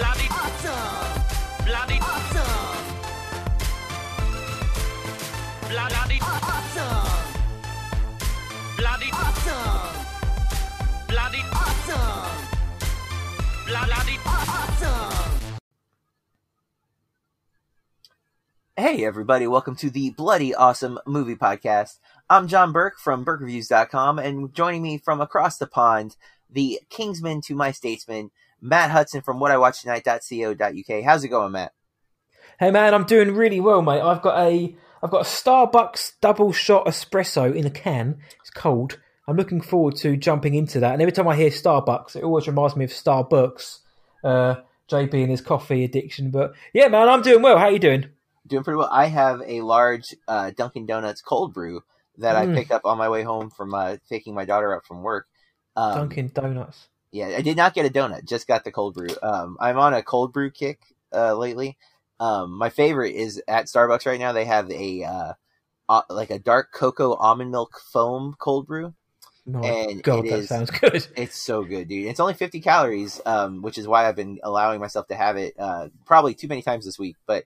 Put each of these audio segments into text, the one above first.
Bloody Awesome! bloody Awesome! bloody Awesome! bloody Awesome! bloody Awesome! bloody Awesome! Hey everybody, welcome to the Bloody Awesome Movie Podcast. I'm John Burke from BurkeReviews.com, and joining me from across the pond, the Kingsman to my statesman, Matt Hudson from WhatIWatchTonight.co.uk. How's it going, Matt? Hey man, I'm doing really well, mate. I've got a I've got a Starbucks double shot espresso in a can. It's cold. I'm looking forward to jumping into that. And every time I hear Starbucks, it always reminds me of Starbucks, uh, JB and his coffee addiction. But yeah, man, I'm doing well. How are you doing? Doing pretty well. I have a large uh, Dunkin' Donuts cold brew that I Mm. picked up on my way home from uh, taking my daughter up from work. Um, Dunkin' Donuts. Yeah, I did not get a donut, just got the cold brew. Um, I'm on a cold brew kick uh, lately. Um, my favorite is at Starbucks right now. They have a uh, uh, like a dark cocoa almond milk foam cold brew. My And God, it that is- sounds good. It's so good, dude. It's only 50 calories, um, which is why I've been allowing myself to have it uh, probably too many times this week. But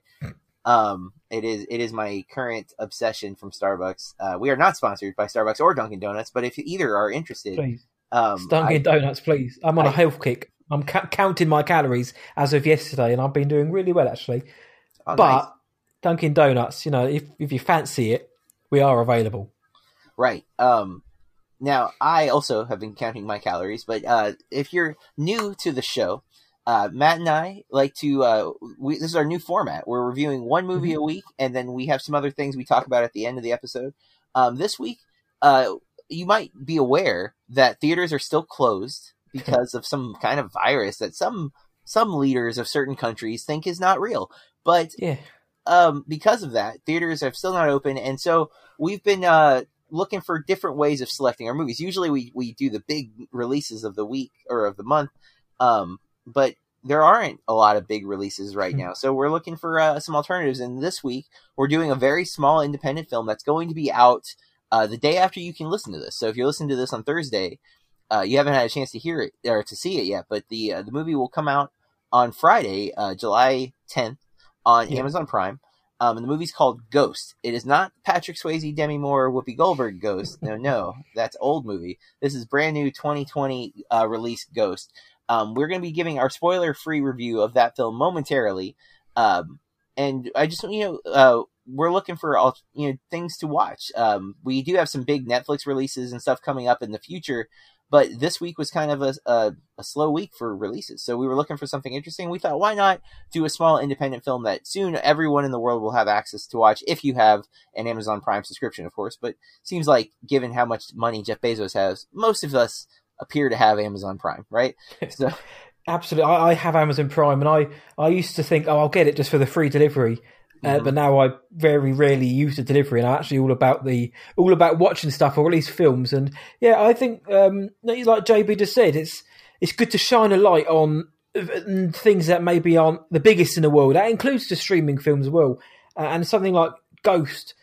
um, it is it is my current obsession from Starbucks. Uh, we are not sponsored by Starbucks or Dunkin' Donuts, but if either are interested, Please, um, Dunkin' Donuts, please. I'm on a health kick. I'm ca- counting my calories as of yesterday, and I've been doing really well actually. oh, but nice. Dunkin' Donuts, you know, if if you fancy it, we are available. Right. Um, now, I also have been counting my calories, but uh, if you're new to the show, uh, Matt and I like to. Uh, we, this is our new format. We're reviewing one movie a week, and then we have some other things we talk about at the end of the episode. Um, this week, uh, you might be aware that theaters are still closed because of some kind of virus that some some leaders of certain countries think is not real. But Yeah. um, because of that, theaters are still not open, and so we've been uh, looking for different ways of selecting our movies. Usually, we we do the big releases of the week or of the month, um, but there aren't a lot of big releases right Hmm. now. So we're looking for uh, some alternatives. And this week, we're doing a very small independent film that's going to be out uh, the day after you can listen to this. So if you're listening to this on Thursday, uh, you haven't had a chance to hear it or to see it yet, but the uh, the movie will come out on Friday, uh, July 10th, on Yeah. Amazon Prime. Um, and the movie's called Ghost. It is not Patrick Swayze, Demi Moore, Whoopi Goldberg Ghost. No, no, that's old movie. This is brand new 2020 uh, release Ghost. Um, we're going to be giving our spoiler-free review of that film momentarily. Um, and I just, want you know, uh, we're looking for all, you know things to watch. Um, we do have some big Netflix releases and stuff coming up in the future, but this week was kind of a, a, a slow week for releases. So we were looking for something interesting. We thought, why not do a small independent film that soon everyone in the world will have access to watch if you have an Amazon Prime subscription, of course. But seems like, given how much money Jeff Bezos has, most of us appear to have Amazon Prime, right? So Absolutely, I, I have Amazon Prime, and I, I used to think, oh, I'll get it just for the free delivery, uh, but now I very rarely use the delivery, and I'm actually all about the all about watching stuff or at least films. And yeah, I think um, like JB just said, it's it's good to shine a light on uh, things that maybe aren't the biggest in the world. That includes the streaming films as well, uh, and something like Ghost.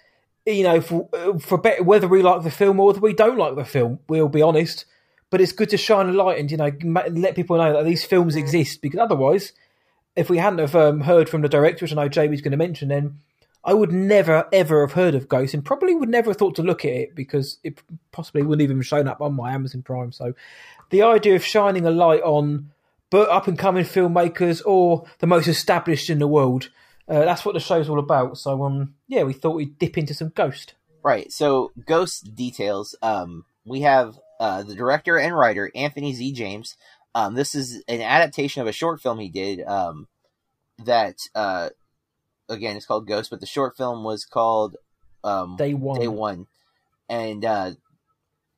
You know, for uh, for better, whether we like the film or whether we don't like the film, we'll be honest but it's good to shine a light and you know let people know that these films exist because otherwise if we hadn't have um, heard from the director which i know JB's going to mention then i would never ever have heard of ghost and probably would never have thought to look at it because it possibly wouldn't even have shown up on my amazon prime so the idea of shining a light on but up and coming filmmakers or the most established in the world uh, that's what the show's all about so um yeah we thought we'd dip into some ghost Right. So, Ghost details. Um, we have uh, the director and writer Anthony Z. James. Um, this is an adaptation of a short film he did. Um, that uh, again, it's called Ghost, but the short film was called um, day one Day One, and uh,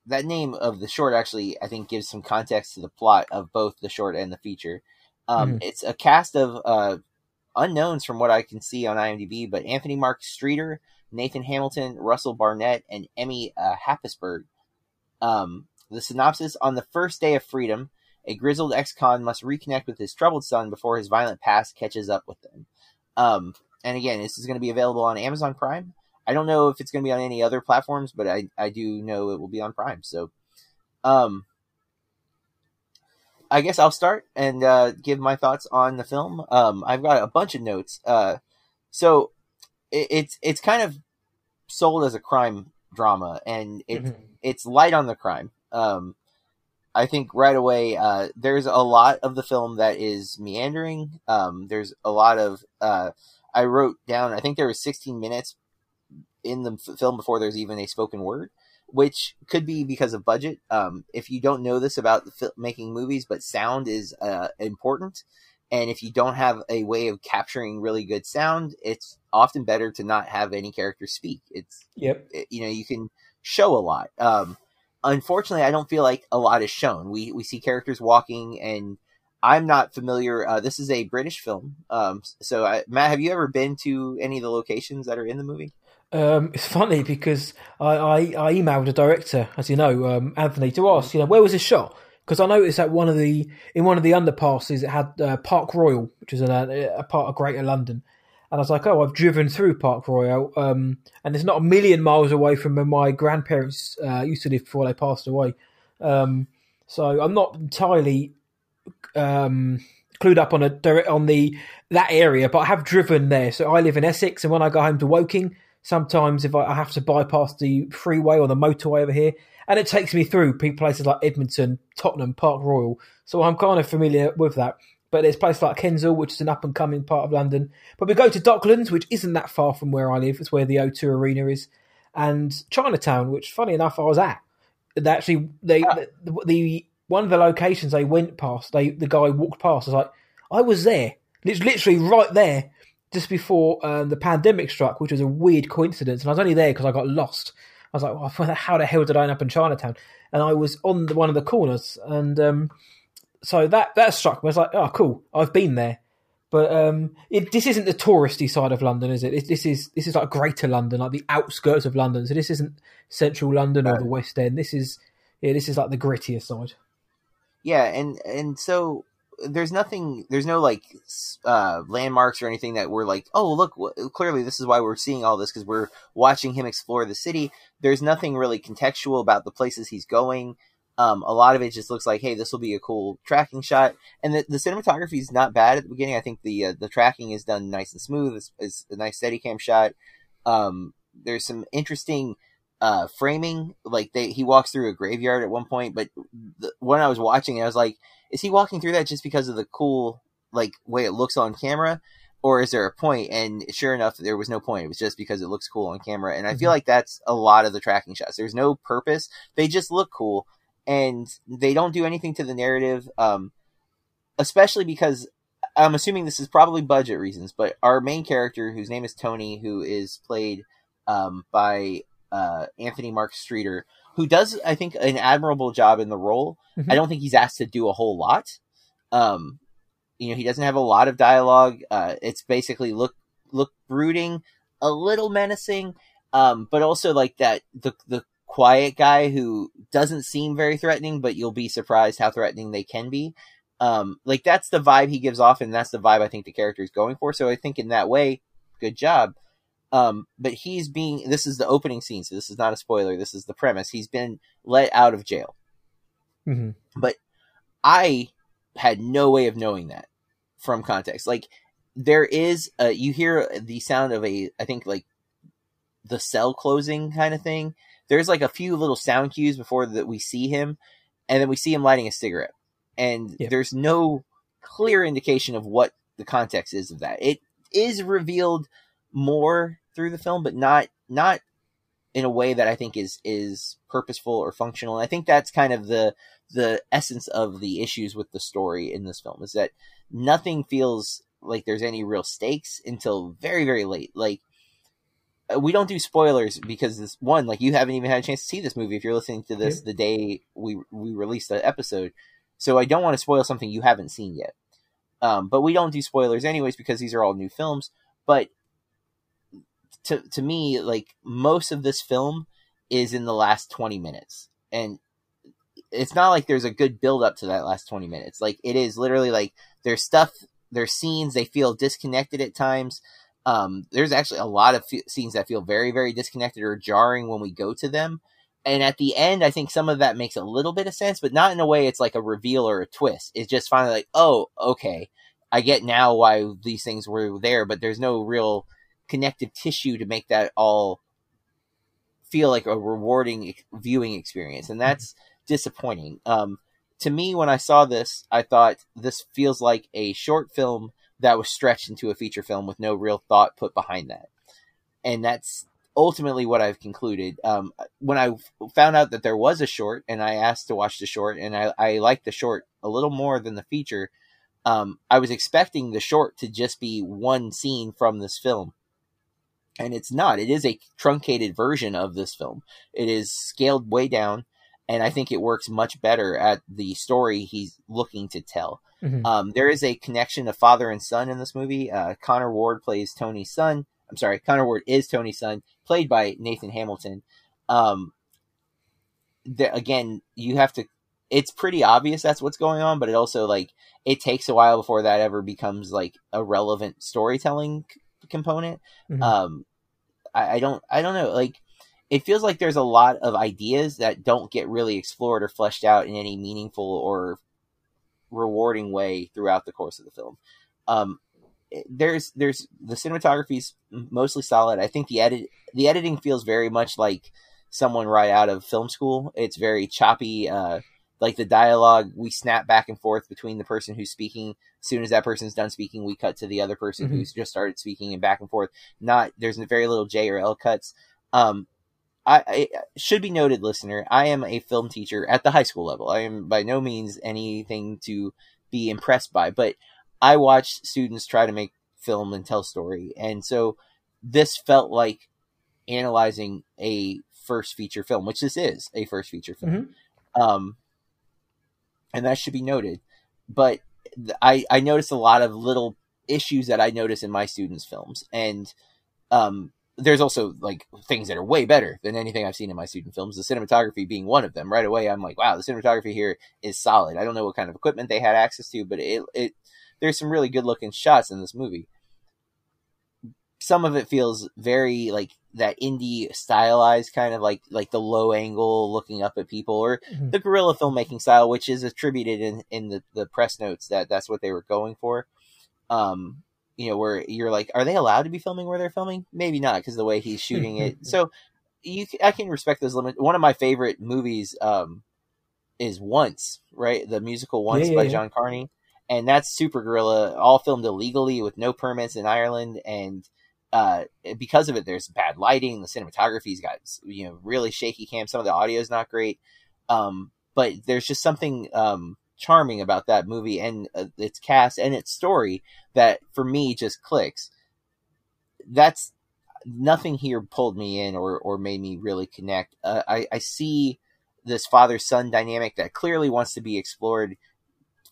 that name of the short actually, I think, gives some context to the plot of both the short and the feature. Um, Mhm. It's a cast of uh, unknowns from what I can see on IMDb, but Anthony Mark Streeter, Nathan Hamilton, Russell Barnett, and Emmy uh, Happisburg. Um, the synopsis: On the first day of freedom, a grizzled ex-con must reconnect with his troubled son before his violent past catches up with them. Um, and again, this is going to be available on Amazon Prime. I don't know if it's going to be on any other platforms, but I, I do know it will be on Prime. So, um, I guess I'll start and uh, give my thoughts on the film. Um, I've got a bunch of notes. Uh, so it, it's it's kind of sold as a crime drama, and it's Mhm. it's light on the crime. Um, I think right away uh, there's a lot of the film that is meandering. Um, there's a lot of uh, I wrote down. I think there was 16 minutes in the f- film before there's even a spoken word, which could be because of budget. Um, if you don't know this about the fil- making movies, but sound is uh, important, and if you don't have a way of capturing really good sound, it's often better to not have any characters speak. It's Yep. it- you know you can show a lot. Um, unfortunately, I don't feel like a lot is shown. We we see characters walking, and I'm not familiar. Uh, this is a British film, um, so I, Matt, have you ever been to any of the locations that are in the movie? Um, it's funny because I, I, I emailed the director, as you know, um, Anthony, to ask, you know, where was this shot? Because I noticed that one of the in one of the underpasses it had uh, Park Royal, which is a, a part of Greater London, and I was like, oh, I've driven through Park Royal, um, and it's not a million miles away from where my grandparents uh, used to live before they passed away. Um, so I'm not entirely um, clued up on a direct on the that area, but I have driven there. So I live in Essex, and when I go home to Woking, sometimes if I, I have to bypass the freeway or the motorway over here, and it takes me through places like Edmonton, Tottenham, Park Royal. So I'm kind of familiar with that. But there's places like Kensal, which is an up and coming part of London. But we go to Docklands, which isn't that far from where I live. It's where the O2 Arena is, and Chinatown, which funny enough I was at. They actually, they the, the one of the locations they went past, they the guy walked past. I was like, I was there, Lit- literally right there, just before um, the pandemic struck, which was a weird coincidence. And I was only there because I got lost. I was like, well, how the hell did I end up in Chinatown? And I was on the, one of the corners, and um, so that that struck me. I was like, oh, cool, I've been there. But um, it, this isn't the touristy side of London, is it? it? This is this is like Greater London, like the outskirts of London. So this isn't Central London or the West End. This is yeah, this is like the grittier side. Yeah, and and so there's nothing, there's no like uh, landmarks or anything that we're like, oh look, w- clearly this is why we're seeing all this because we're watching him explore the city. There's nothing really contextual about the places he's going. Um, a lot of it just looks like, hey, this will be a cool tracking shot, and the, the cinematography is not bad at the beginning. I think the uh, the tracking is done nice and smooth. It's, it's a nice Steadicam shot. Um, there's some interesting uh, framing. Like they, he walks through a graveyard at one point, but the, when I was watching, it, I was like, is he walking through that just because of the cool like way it looks on camera? Or is there a point? And sure enough, there was no point. It was just because it looks cool on camera. And I feel Mhm. like that's a lot of the tracking shots. There's no purpose. They just look cool and they don't do anything to the narrative. Um, especially because I'm assuming this is probably budget reasons, but our main character, whose name is Tony, who is played um, by uh, Anthony Mark Streeter, who does, I think, an admirable job in the role. Mhm. I don't think he's asked to do a whole lot. Um, you know, he doesn't have a lot of dialogue. Uh, it's basically look look brooding, a little menacing, um, but also like that the the quiet guy who doesn't seem very threatening, but you'll be surprised how threatening they can be. Um, like that's the vibe he gives off, and that's the vibe I think the character is going for. So I think in that way, good job. Um, but he's being this is the opening scene, so this is not a spoiler. This is the premise. He's been let out of jail. hmm I had no way of knowing that from context. Like there is uh you hear the sound of a I think like the cell closing kind of thing. There's like a few little sound cues before that we see him and then we see him lighting a cigarette. And Yeah. there's no clear indication of what the context is of that. It is revealed more through the film but not not in a way that I think is is purposeful or functional. And I think that's kind of the the essence of the issues with the story in this film is that nothing feels like there's any real stakes until very very late. Like we don't do spoilers because this one like you haven't even had a chance to see this movie if you're listening to this the day we we released the episode. So I don't want to spoil something you haven't seen yet. Um, but we don't do spoilers anyways because these are all new films. But to to me, like most of this film is in the last twenty minutes, and it's not like there's a good build up to that last 20 minutes. Like it is literally like there's stuff, there's scenes, they feel disconnected at times. Um, there's actually a lot of f- scenes that feel very, very disconnected or jarring when we go to them. and at the end, I think some of that makes a little bit of sense, but not in a way it's like a reveal or a twist. It's just finally like, oh, okay, I get now why these things were there, but there's no real connective tissue to make that all feel like a rewarding viewing experience, and that's disappointing. Um, to me, when I saw this, I thought this feels like a short film that was stretched into a feature film with no real thought put behind that, and that's ultimately what I've concluded. Um, when I found out that there was a short, and I asked to watch the short, and I, I liked the short a little more than the feature. Um, I was expecting the short to just be one scene from this film, and it's not. It is a truncated version of this film. It is scaled way down, and I think it works much better at the story he's looking to tell. Mhm. Um, there is a connection of father and son in this movie. Uh, Connor Ward plays Tony's son. I'm sorry, Connor Ward is Tony's son, played by Nathan Hamilton. Um, the, again, you have to. It's pretty obvious that's what's going on, but it also like it takes a while before that ever becomes like a relevant storytelling c- component. Mhm. Um, I, I don't, I don't know. Like, it feels like there's a lot of ideas that don't get really explored or fleshed out in any meaningful or rewarding way throughout the course of the film. Um, there's there's the cinematography's mostly solid. I think the edit the editing feels very much like someone right out of film school. It's very choppy. Uh, like the dialogue, we snap back and forth between the person who's speaking. As soon as that person's done speaking, we cut to the other person Mhm. who's just started speaking and back and forth. Not there's very little J or L cuts. Um, I, I should be noted, listener. I am a film teacher at the high school level. I am by no means anything to be impressed by, but I watch students try to make film and tell story, and so this felt like analyzing a first feature film, which this is a first feature film. Um, and that should be noted. But I I noticed a lot of little issues that I notice in my students' films, and um, there's also like things that are way better than anything I've seen in my student films. The cinematography being one of them. Right away, I'm like, wow, the cinematography here is solid. I don't know what kind of equipment they had access to, but it it there's some really good looking shots in this movie. Some of it feels very like that indie stylized kind of like like the low angle looking up at people or Mhm. the guerrilla filmmaking style, which is attributed in in the, the press notes that that's what they were going for. Um, you know, where you're like, are they allowed to be filming where they're filming? Maybe not because the way he's shooting it. So you, i can respect those limits. One of my favorite movies um, is Once, right? The musical Once Yeah, yeah, by yeah. John Carney, and that's super guerrilla, all filmed illegally with no permits in Ireland, and uh, because of it, there's bad lighting. The cinematography's got you know really shaky cam. Some of the audio is not great, um, but there's just something um, charming about that movie and uh, its cast and its story that for me just clicks. That's nothing here pulled me in or or made me really connect. Uh, I I see this father son dynamic that clearly wants to be explored,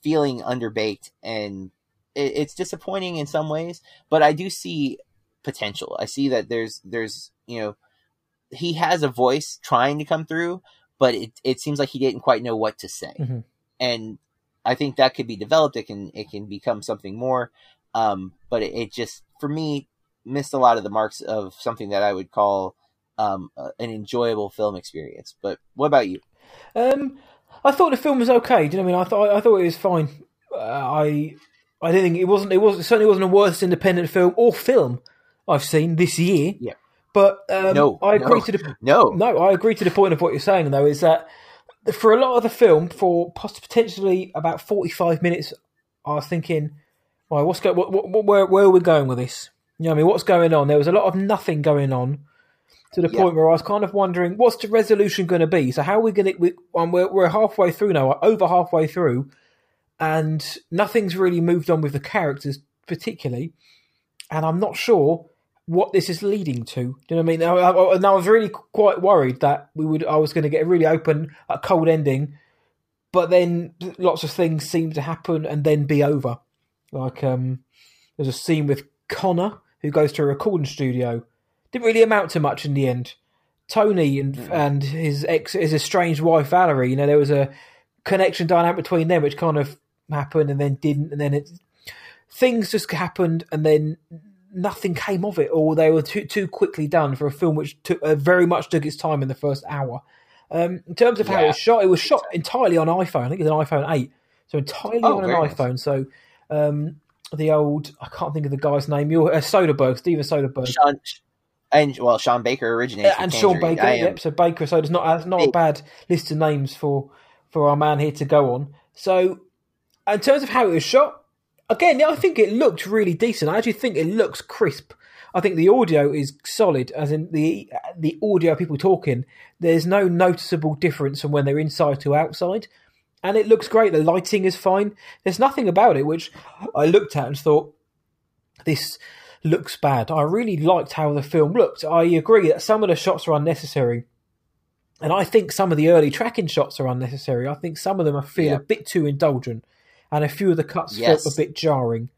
feeling underbaked and it, it's disappointing in some ways. But I do see potential. I see that there's there's you know he has a voice trying to come through, but it it seems like he didn't quite know what to say, Mhm. And I think that could be developed. It can it can become something more, um, but it, it just for me missed a lot of the marks of something that I would call um, an enjoyable film experience. But what about you? Um, I thought the film was okay. Do you know what I mean? I thought I thought it was fine. Uh, I I didn't think it wasn't. It was it certainly wasn't the worst independent film or film I've seen this year. Yeah. But um, No, I agree no. to the No, no. I agree to the point of what you're saying though. Is that for a lot of the film, for potentially about 45 minutes, I was thinking, well, what's go? What, what, where where are we going with this? You know, what I mean, what's going on? There was a lot of nothing going on to the Yeah. point where I was kind of wondering what's the resolution going to be. So how are we going to? We, um, we're we're halfway through now, over halfway through, and nothing's really moved on with the characters particularly, and I'm not sure what this is leading to. Do you know what I mean? Now, I, I, now I was really quite worried that we would I was going to get a really open, a cold ending, but then lots of things seem to happen and then be over. Like um, there's a scene with Connor who goes to a recording studio. Didn't really amount to much in the end. Tony and and his ex his estranged wife Valerie. You know there was a connection dynamic between them which kind of happened and then didn't, and then it things just happened and then nothing came of it, or they were too too quickly done for a film which took uh, very much took its time in the first hour. Um, in terms of how Yeah. it was shot, it was shot entirely on iPhone. I think it's an iPhone 8. So entirely Oh, on an nice. iPhone. So um, the old, I can't think of the guy's name, You're, uh, Soderbergh, Steven Soderbergh. Sean, and well, Sean Baker originates Yeah, and Sean Baker. Yep, so Baker. So it's not that's not a bad list of names for for our man here to go on. So in terms of how it was shot, again, I think it looked really decent. I actually think it looks crisp. I think the audio is solid, as in the the audio of people talking. There's no noticeable difference from when they're inside to outside, and it looks great. The lighting is fine. There's nothing about it which I looked at and thought this looks bad. I really liked how the film looked. I agree that some of the shots are unnecessary. And I think some of the early tracking shots are unnecessary. I think some of them I feel Yeah. a bit too indulgent, and a few of the cuts Yes. felt a bit jarring.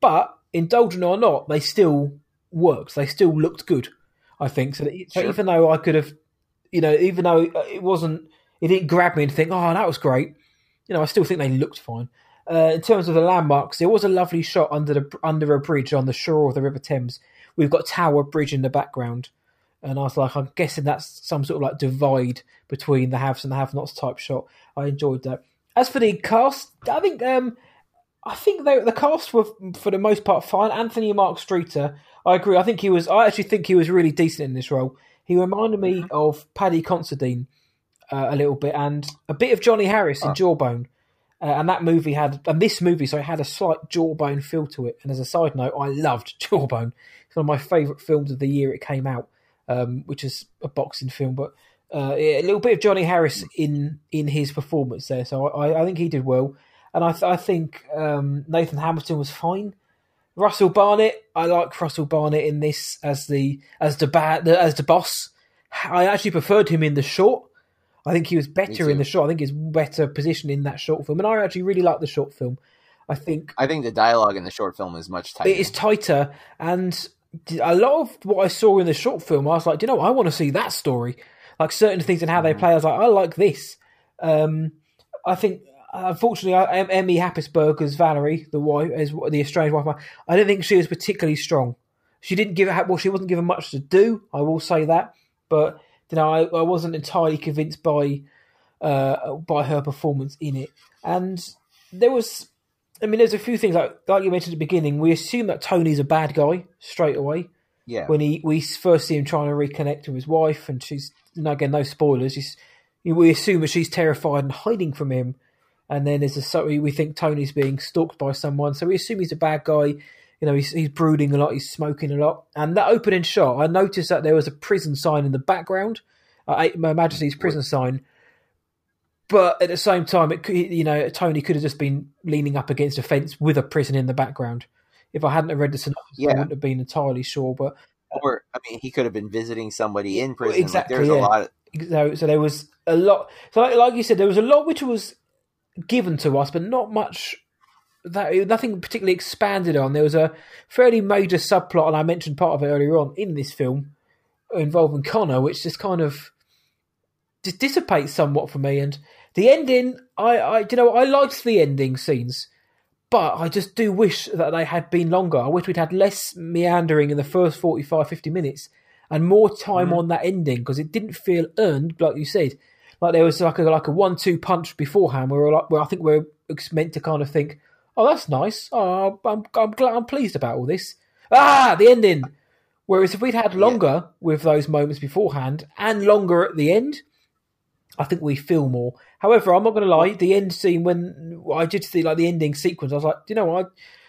But indulgent or not, they still worked. They still looked good. I think so. that- Sure. even though I could have, you know, even though it wasn't, it didn't grab me and think, oh, that was great. You know, I still think they looked fine. Uh, in terms of the landmarks, there was a lovely shot under the under a bridge on the shore of the River Thames. We've got Tower Bridge in the background, and I was like, I'm guessing that's some sort of like divide between the haves and the have-nots type shot. I enjoyed that. As for the cast, I think um, I think they, the cast were for the most part fine. Anthony Mark Streeter, I agree. I think he was. I actually think he was really decent in this role. He reminded me of Paddy Considine uh, a little bit, and a bit of Johnny Harris in Jawbone. Uh, and that movie had, and this movie, so it had a slight Jawbone feel to it. And as a side note, I loved Jawbone. It's one of my favourite films of the year it came out, um, which is a boxing film. But uh, a little bit of Johnny Harris in in his performance there, so I, I think he did well. And I, th- I think um, Nathan Hamilton was fine. Russell Barnett, I like Russell Barnett in this as the as the bad as the boss. I actually preferred him in the short. I think he was better in the short. I think he's better positioned in that short film, and I actually really like the short film. I think I think the dialogue in the short film is much tighter. it is tighter, and a lot of what I saw in the short film, I was like, "Do you know, what? I want to see that story. Like certain things and how they play. I was like, I like this. Um, I think, unfortunately, I, Emmy Happisburg as Valerie, the wife, as the estranged wife, I don't think she was particularly strong. She didn't give it. Well, she wasn't given much to do. I will say that, but you know, I, I wasn't entirely convinced by uh, by her performance in it. And there was, I mean, there's a few things like like you mentioned at the beginning. We assume that Tony's a bad guy straight away yeah. when he we first see him trying to reconnect with his wife, and she's no again no spoilers. We assume that she's terrified and hiding from him, and then there's a so we think Tony's being stalked by someone, so we assume he's a bad guy. You know, he's, he's brooding a lot, he's smoking a lot, and that opening shot, I noticed that there was a prison sign in the background, uh, Her Majesty's prison sign. But at the same time, it could, you know Tony could have just been leaning up against a fence with a prison in the background. If I hadn't have read the synopsis, I wouldn't have been entirely sure. But uh, Or I mean, he could have been visiting somebody in prison. Like, exactly, there's yeah. a lot. Of, so, so there was a lot. So, like, like you said, there was a lot which was given to us, but not much. That nothing particularly expanded on. There was a fairly major subplot, and I mentioned part of it earlier on in this film involving Connor, which just kind of just dissipates somewhat for me. And the ending, I, I, you know, I liked the ending scenes, but I just do wish that they had been longer. I wish we'd had less meandering in the first 45, 50 minutes and more time on that ending because it didn't feel earned, like you said. Like there was like a like a one-two punch beforehand, where, we're like, where I think we're meant to kind of think, "Oh, that's nice. Oh, I'm I'm glad I'm pleased about all this." Ah, the ending. Whereas if we'd had longer with those moments beforehand and longer at the end, I think we feel more. However, I'm not going to lie. The end scene when I did see like the ending sequence, I was like, you know what?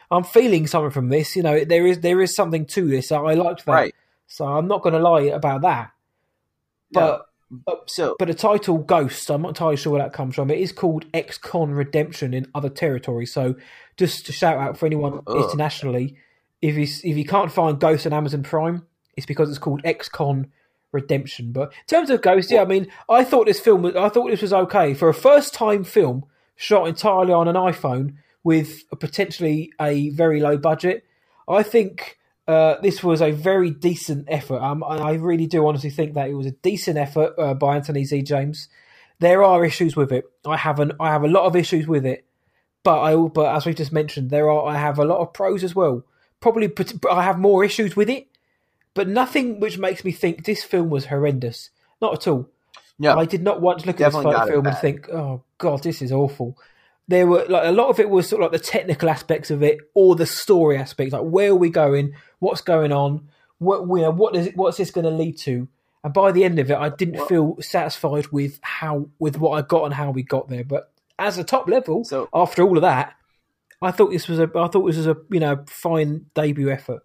I, I'm feeling something from this. You know, there is there is something to this. I liked that. Right. So I'm not going to lie about that. But so but the title Ghost, I'm not entirely sure where that comes from. It is called Ex-Con Redemption in other territories. So just to shout out for anyone Ugh. internationally, if you if you can't find Ghost on Amazon Prime, it's because it's called Ex-Con Redemption. But in terms of Ghost, yeah, I mean, I thought this film, was- I thought this was okay for a first time film shot entirely on an iPhone with a potentially a very low budget. I think uh, this was a very decent effort. Um, I really do honestly think that it was a decent effort uh, by Anthony Z. James. There are issues with it. I have an I have a lot of issues with it, but I but as we just mentioned, there are I have a lot of pros as well. Probably, I have more issues with it, but nothing which makes me think this film was horrendous. Not at all. No, I did not want to look at this Definitely fight not as film and think, "Oh God, this is awful." There were like a lot of it was sort of like the technical aspects of it, or the story aspects, like where are we going, what's going on, what you know, what is it, what's this going to lead to? And by the end of it, I didn't Well- feel satisfied with how with what I got and how we got there. But as a top level, So- after all of that, I thought this was a I thought this was a you know fine debut effort.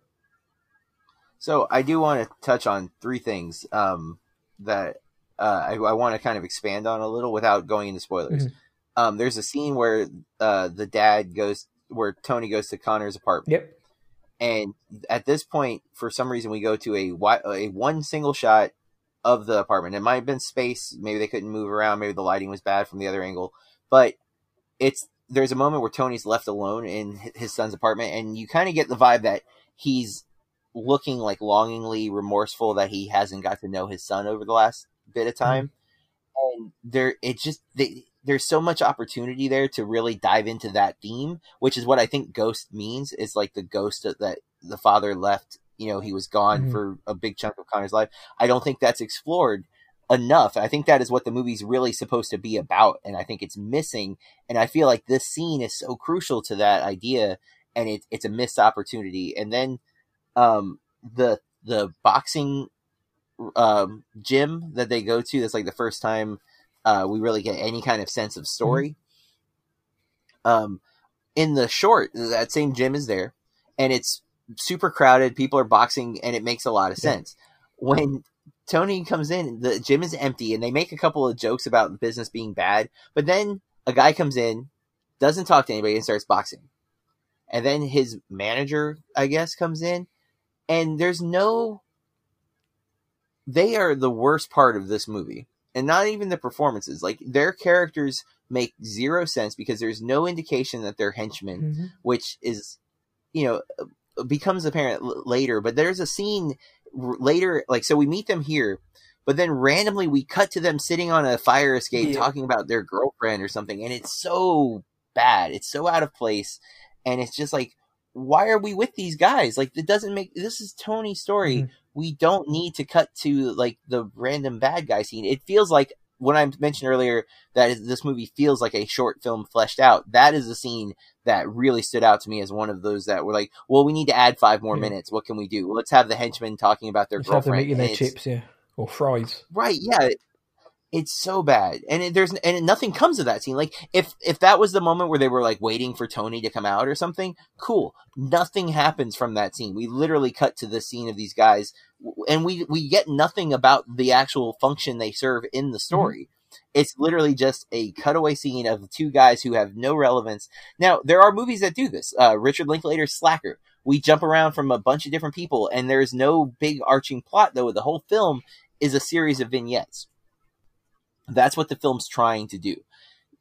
So I do want to touch on three things um, that uh, I, I want to kind of expand on a little without going into spoilers. Mhm. Um, there's a scene where uh, the dad goes, where Tony goes to Connor's apartment, Yep. and at this point, for some reason, we go to a a one single shot of the apartment. It might have been space, maybe they couldn't move around, maybe the lighting was bad from the other angle, but it's there's a moment where Tony's left alone in his son's apartment, and you kind of get the vibe that he's looking like longingly remorseful that he hasn't got to know his son over the last bit of time. And there, it just they, there's so much opportunity there to really dive into that theme, which is what I think Ghost means. Is like the ghost that, that the father left. You know, he was gone Mhm. for a big chunk of Connor's life. I don't think that's explored enough. I think that is what the movie's really supposed to be about, and I think it's missing. And I feel like this scene is so crucial to that idea, and it, it's a missed opportunity. And then um, the the boxing um, gym that they go to. That's like the first time uh, we really get any kind of sense of story. Um, in the short, that same gym is there, and it's super crowded. People are boxing, and it makes a lot of Yeah. sense. When Tony comes in, the gym is empty, and they make a couple of jokes about the business being bad. But then a guy comes in, doesn't talk to anybody, and starts boxing. And then his manager, I guess, comes in, and there's no. They are the worst part of this movie, and not even the performances. Like their characters make zero sense because there's no indication that they're henchmen Mhm. which is you know uh, becomes apparent l- later but there's a scene r- later like so we meet them here but then randomly we cut to them sitting on a fire escape Yeah. talking about their girlfriend or something and it's so bad it's so out of place and it's just like why are we with these guys like it doesn't make this is tony's story Mhm. we don't need to cut to like the random bad guy scene it feels like when I mentioned earlier that this movie feels like a short film fleshed out, that is a scene that really stood out to me as one of those that were like, well, we need to add five more Yeah. minutes. What can we do? Let's have the henchmen talking about their Let's have them girlfriend. eating their chips, yeah, or fries. Right? Yeah. It- It's so bad, and it, there's and nothing comes of that scene. Like if if that was the moment where they were like waiting for Tony to come out or something, cool. Nothing happens from that scene. We literally cut to the scene of these guys, and we we get nothing about the actual function they serve in the story. It's literally just a cutaway scene of the two guys who have no relevance. Now there are movies that do this. Uh, Richard Linklater's Slacker. We jump around from a bunch of different people, and there's no big arching plot though. The whole film is a series of vignettes. That's what the film's trying to do.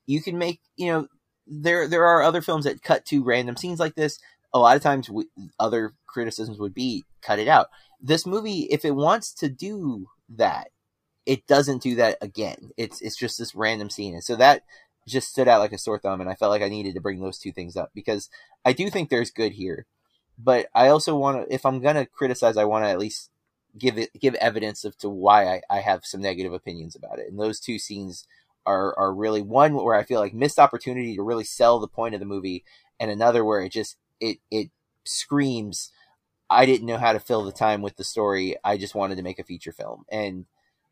You can make, you know, there there are other films that cut to random scenes like this. A lot of times, we, other criticisms would be cut it out. This movie, if it wants to do that, it doesn't do that again. It's it's just this random scene, and so that just stood out like a sore thumb. And I felt like I needed to bring those two things up because I do think there's good here, but I also want to. If I'm gonna criticize, I want to at least give it give evidence of to why I, I have some negative opinions about it. And those two scenes are are really one where I feel like missed opportunity to really sell the point of the movie, and another where it just it it screams I didn't know how to fill the time with the story. I just wanted to make a feature film. And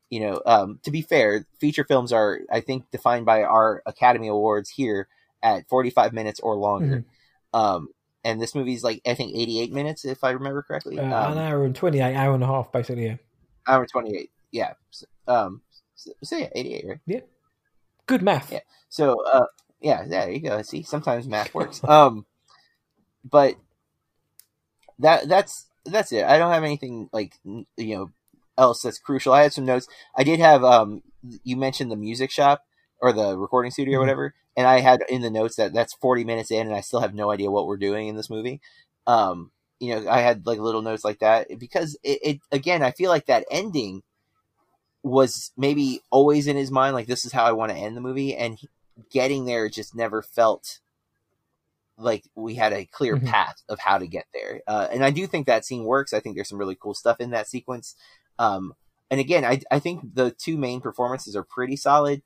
you know, um, to be fair, feature films are I think defined by our Academy Awards here at 45 minutes or longer. Um, and this movie's like I think 88 minutes if I remember correctly. Uh, um, an hour and twenty eight, hour and a half, basically. Yeah. hour 28. Yeah. So, um, so, so yeah, 88, right? Good math. Yeah. So, uh, yeah, yeah, there you go. See, sometimes math works. um, but that that's that's it. I don't have anything like you know else that's crucial. I had some notes. I did have um, you mentioned the music shop or the recording studio or Mhm. whatever, and I had in the notes that that's 40 minutes in, and I still have no idea what we're doing in this movie. Um, you know, I had like little notes like that because it, it again, I feel like that ending was maybe always in his mind, like this is how I want to end the movie, and he- getting there just never felt like we had a clear Mhm. path of how to get there. Uh, and I do think that scene works. I think there's some really cool stuff in that sequence. Um, and again, I I think the two main performances are pretty solid.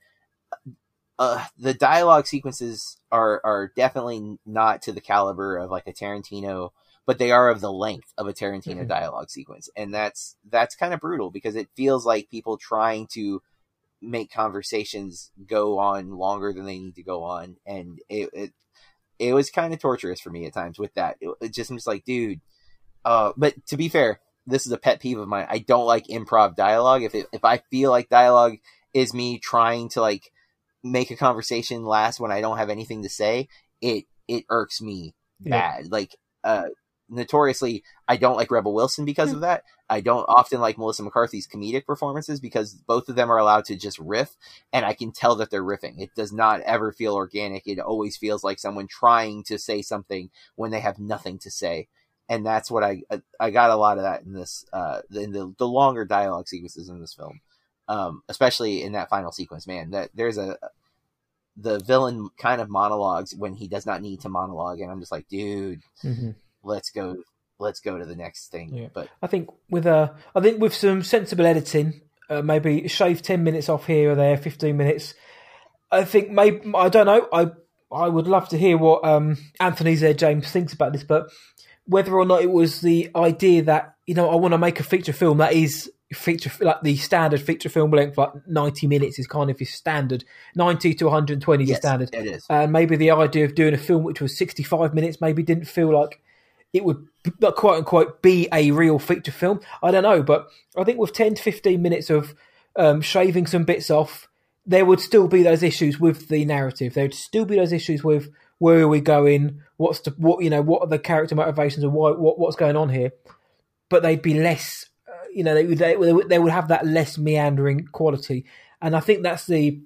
Uh, the dialogue sequences are are definitely not to the caliber of like a Tarantino, but they are of the length of a Tarantino Mhm. dialogue sequence, and that's that's kind of brutal because it feels like people trying to make conversations go on longer than they need to go on, and it it, it was kind of torturous for me at times with that. It, it just was like, dude. Uh, but to be fair, this is a pet peeve of mine. I don't like improv dialogue. If it, if I feel like dialogue is me trying to like make a conversation last when I don't have anything to say, it it irks me Yeah. bad. Like uh notoriously I don't like Rebel Wilson because of that. I don't often like Melissa McCarthy's comedic performances because both of them are allowed to just riff and I can tell that they're riffing. It does not ever feel organic. It always feels like someone trying to say something when they have nothing to say. And that's what I I got a lot of that in this uh in the the longer dialogue sequences in this film. Um especially in that final sequence, man. That there's a the villain kind of monologues when he does not need to monologue and I'm just like, dude, Mhm. let's go let's go to the next thing. Yeah. But I think with uh, I think with some sensible editing, uh, maybe shave ten minutes off here or there, fifteen minutes. I think maybe I don't know. I I would love to hear what um, Anthony Z James thinks about this, but whether or not it was the idea that you know I want to make a feature film that is feature like the standard feature film length, like ninety minutes is kind of your standard. Ninety to one hundred and twenty is your yes, standard it is. and maybe the idea of doing a film which was 65 minutes maybe didn't feel like it would not quote unquote be a real feature film i don't know but i think with 10 to 15 minutes of um, shaving some bits off there would still be those issues with the narrative there would still be those issues with where are we going what's the what you know what are the character motivations and why, what what's going on here but they'd be less you know they they, they would have that less meandering quality and i think that's the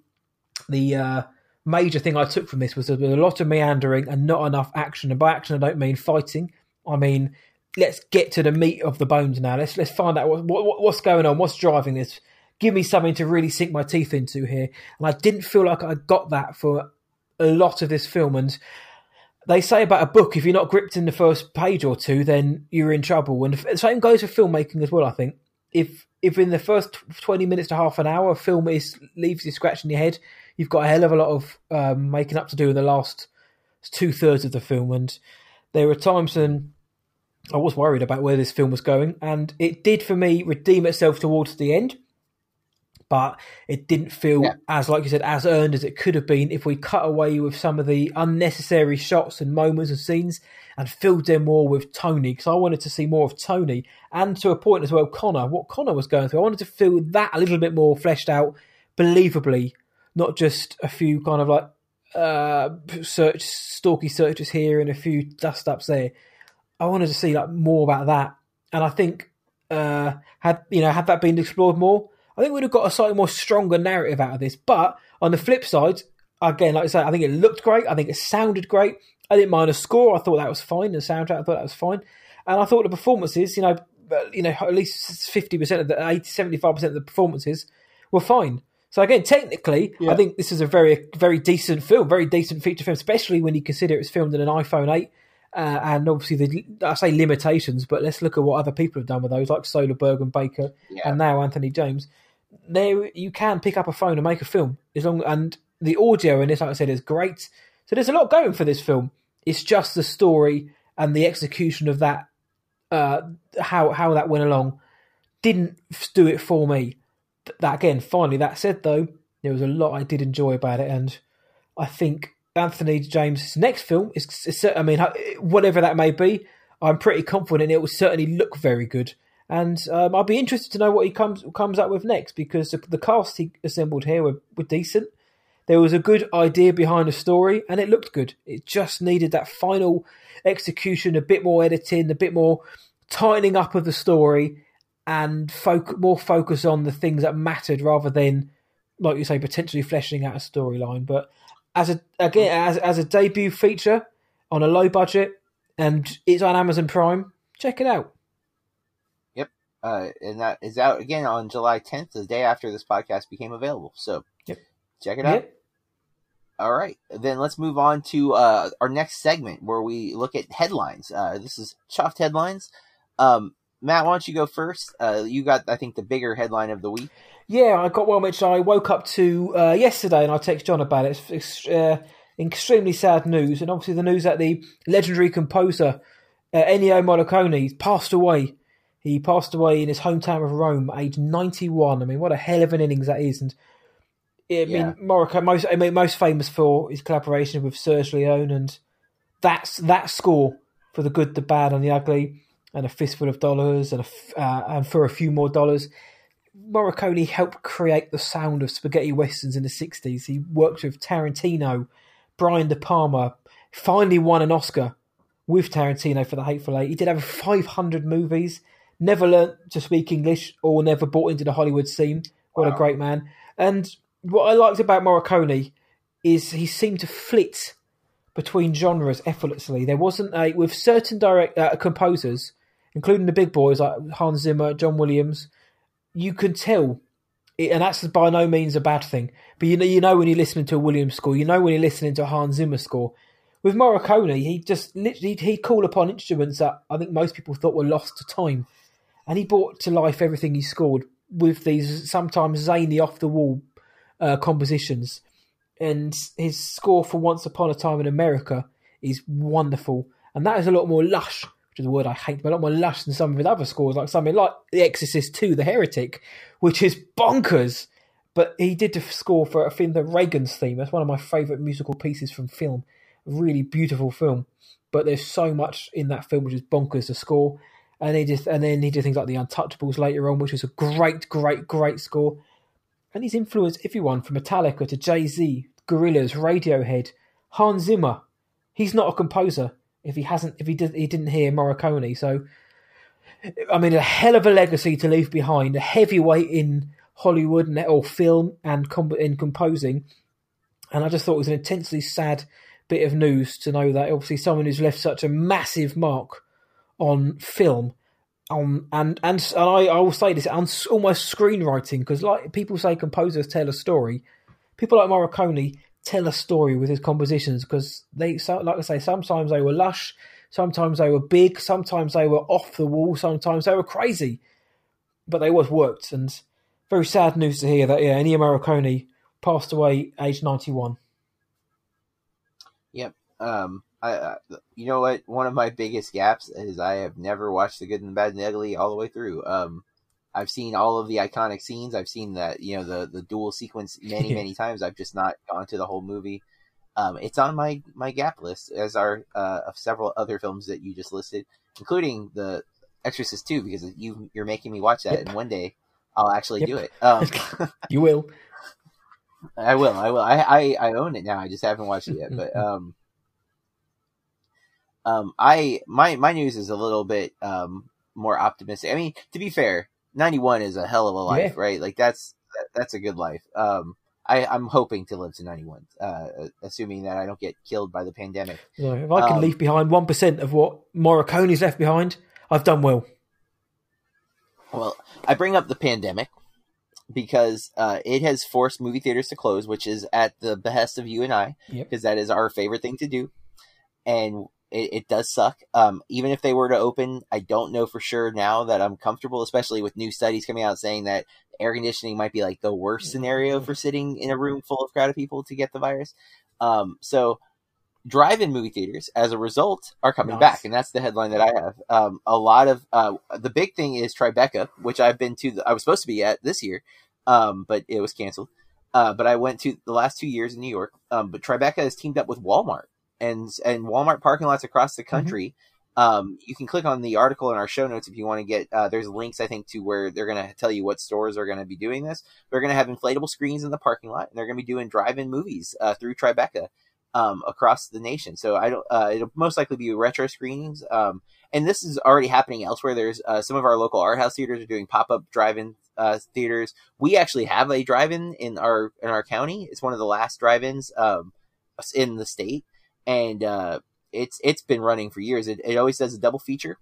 the uh major thing I took from this was there was a lot of meandering and not enough action. And by action, I don't mean fighting. I mean let's get to the meat of the bones now. Let's let's find out what, what what's going on, what's driving this. Give me something to really sink my teeth into here. And I didn't feel like I got that for a lot of this film. And they say about a book, if you're not gripped in the first page or two, then you're in trouble. And the same goes for filmmaking as well. I think if if in the first twenty minutes to half an hour, a film is leaves you scratching your head, you've got a hell of a lot of um, making up to do in the last two thirds of the film. And there were times when I was worried about where this film was going, and it did for me redeem itself towards the end. But it didn't feel Yeah. as, like you said, as earned as it could have been if we cut away with some of the unnecessary shots and moments and scenes and filled them more with Tony. Because I wanted to see more of Tony, and to a point as well, Connor. What Connor was going through, I wanted to feel that a little bit more fleshed out, believably, not just a few kind of like uh search stalky searches here and a few dust ups there. I wanted to see like more about that, and I think uh had you know had that been explored more, I think we'd have got a slightly more stronger narrative out of this. But on the flip side, again, like I say, I think it looked great. I think it sounded great. I didn't mind the score. I thought that was fine. The soundtrack, I thought that was fine, and I thought the performances, you know, you know, at least fifty percent of the 80, 75 percent of the performances were fine. So again, technically, Yeah. I think this is a very, very decent film, very decent feature film, especially when you consider it was filmed in an iPhone 8. Uh, and obviously, the I say limitations, but let's look at what other people have done with those, like Soderbergh and Baker, Yeah. and now Anthony James. There, you can pick up a phone and make a film as long, and the audio in this, like I said, is great. So there's a lot going for this film. It's just the story and the execution of that, uh, how how that went along, didn't do it for me. That again, finally, that said though, there was a lot I did enjoy about it, and I think Anthony James' next film is, is I mean, whatever that may be, I'm pretty confident it will certainly look very good. And um, I'll be interested to know what he comes comes up with next because the, the cast he assembled here were, were decent. There was a good idea behind the story, and it looked good. It just needed that final execution, a bit more editing, a bit more tightening up of the story, and more focus on the things that mattered rather than, like you say, potentially fleshing out a storyline. But as a again as as a debut feature on a low budget, and it's on Amazon Prime, check it out. Uh, and that is out again on July 10th, the day after this podcast became available. So, Yep. check it out. Yep. All right, then let's move on to uh, our next segment where we look at headlines. Uh, this is Chuffed headlines. Um, Matt, why don't you go first? Uh, you got, I think, the bigger headline of the week. Yeah, I got one which I woke up to uh, yesterday, and I text John about it. It's, it's uh, extremely sad news, and obviously the news that the legendary composer uh, Ennio Morricone passed away. He passed away in his hometown of Rome, aged ninety-one. I mean, what a hell of an innings that is! And I mean, Yeah. Morricone most, I mean, most famous for his collaboration with Serge Leone, and that's that score for the good, the bad, and the ugly, and a fistful of dollars, and a uh, and for a few more dollars. Morricone helped create the sound of spaghetti westerns in the 60s. He worked with Tarantino, Brian De Palma, finally won an Oscar with Tarantino for The Hateful Eight. He did over 500 movies, never learnt to speak English or never bought into the Hollywood scene. What a great man. And what I liked about Morricone is he seemed to flit between genres effortlessly. There wasn't a, with certain direct uh, composers, including the big boys like Hans Zimmer, John Williams, you can tell, it, and that's by no means a bad thing. But you know, you know when you're listening to a Williams score, you know when you're listening to a Hans Zimmer score. With Morricone, he just literally he'd call upon instruments that I think most people thought were lost to time, and he brought to life everything he scored with these sometimes zany, off the wall uh, compositions. And his score for Once Upon a Time in America is wonderful, and that is a lot more lush which is a word I hate, but a lot more lush than some of his other scores, like something like The Exorcist 2, The Heretic, which is bonkers. But he did the score for a film, the Regan's theme. That's one of my favourite musical pieces from film. Really beautiful film. But there's so much in that film which is bonkers to score. And he just and then he did things like The Untouchables later on, which was a great, great, great score. And he's influenced everyone from Metallica to Jay Z, Gorillaz, Radiohead, Hans Zimmer. He's not a composer if he hasn't if he did he didn't hear Morricone. So I mean, a hell of a legacy to leave behind, a heavyweight in Hollywood and or film and com- in composing. And I just thought it was an intensely sad bit of news to know that obviously someone who's left such a massive mark on film, on and and and I, I will say this on almost screenwriting because like people say composers tell a story, people like Morricone tell a story with his compositions because they so like I say sometimes they were lush, sometimes they were big, sometimes they were off the wall, sometimes they were crazy, but they always worked. And very sad news to hear that yeah, Ennio Morricone passed away aged ninety one. Yep. Um, I, you know what? One of my biggest gaps is I have never watched The Good and the Bad and the Ugly all the way through. Um, I've seen all of the iconic scenes. I've seen that you know the the duel sequence many many times. I've just not gone to the whole movie. Um, it's on my my gap list as are uh, of several other films that you just listed, including the Exorcist two because you you're making me watch that, Yep. and one day I'll actually Yep. do it. Um, You will. I will. I will. I, I I own it now. I just haven't watched it yet. But um, um, I my my news is a little bit um more optimistic. I mean, to be fair, ninety one is a hell of a life, Yeah. right? Like that's that, that's a good life. Um, I I'm hoping to live to ninety one, uh, assuming that I don't get killed by the pandemic. If I can Um, leave behind one percent of what Morricone's left behind, I've done well. Well, I bring up the pandemic because uh, it has forced movie theaters to close, which is at the behest of you and I, Yep. because that is our favorite thing to do, and it, it does suck. Um, even if they were to open, I don't know for sure now that I'm comfortable, especially with new studies coming out saying that air conditioning might be like the worst scenario for sitting in a room full of crowded people to get the virus. Um, so drive-in movie theaters as a result are coming Nice. back and that's the headline that i have um, a lot of uh, the big thing is tribeca which i've been to i was supposed to be at this year um, but it was canceled uh, but i went to the last two years in new york um, but tribeca has teamed up with walmart and and walmart parking lots across the country um, you can click on the article in our show notes if you want to get uh, there's links i think to where they're going to tell you what stores are going to be doing this they're going to have inflatable screens in the parking lot and they're going to be doing drive-in movies uh, through tribeca um, across the nation. So I don't. Uh, it'll most likely be retro screenings. Um, and this is already happening elsewhere. There's uh, some of our local art house theaters are doing pop up drive-in uh, theaters. We actually have a drive-in in our in our county. It's one of the last drive-ins um, in the state, and uh, it's it's been running for years. It, it always does a double feature,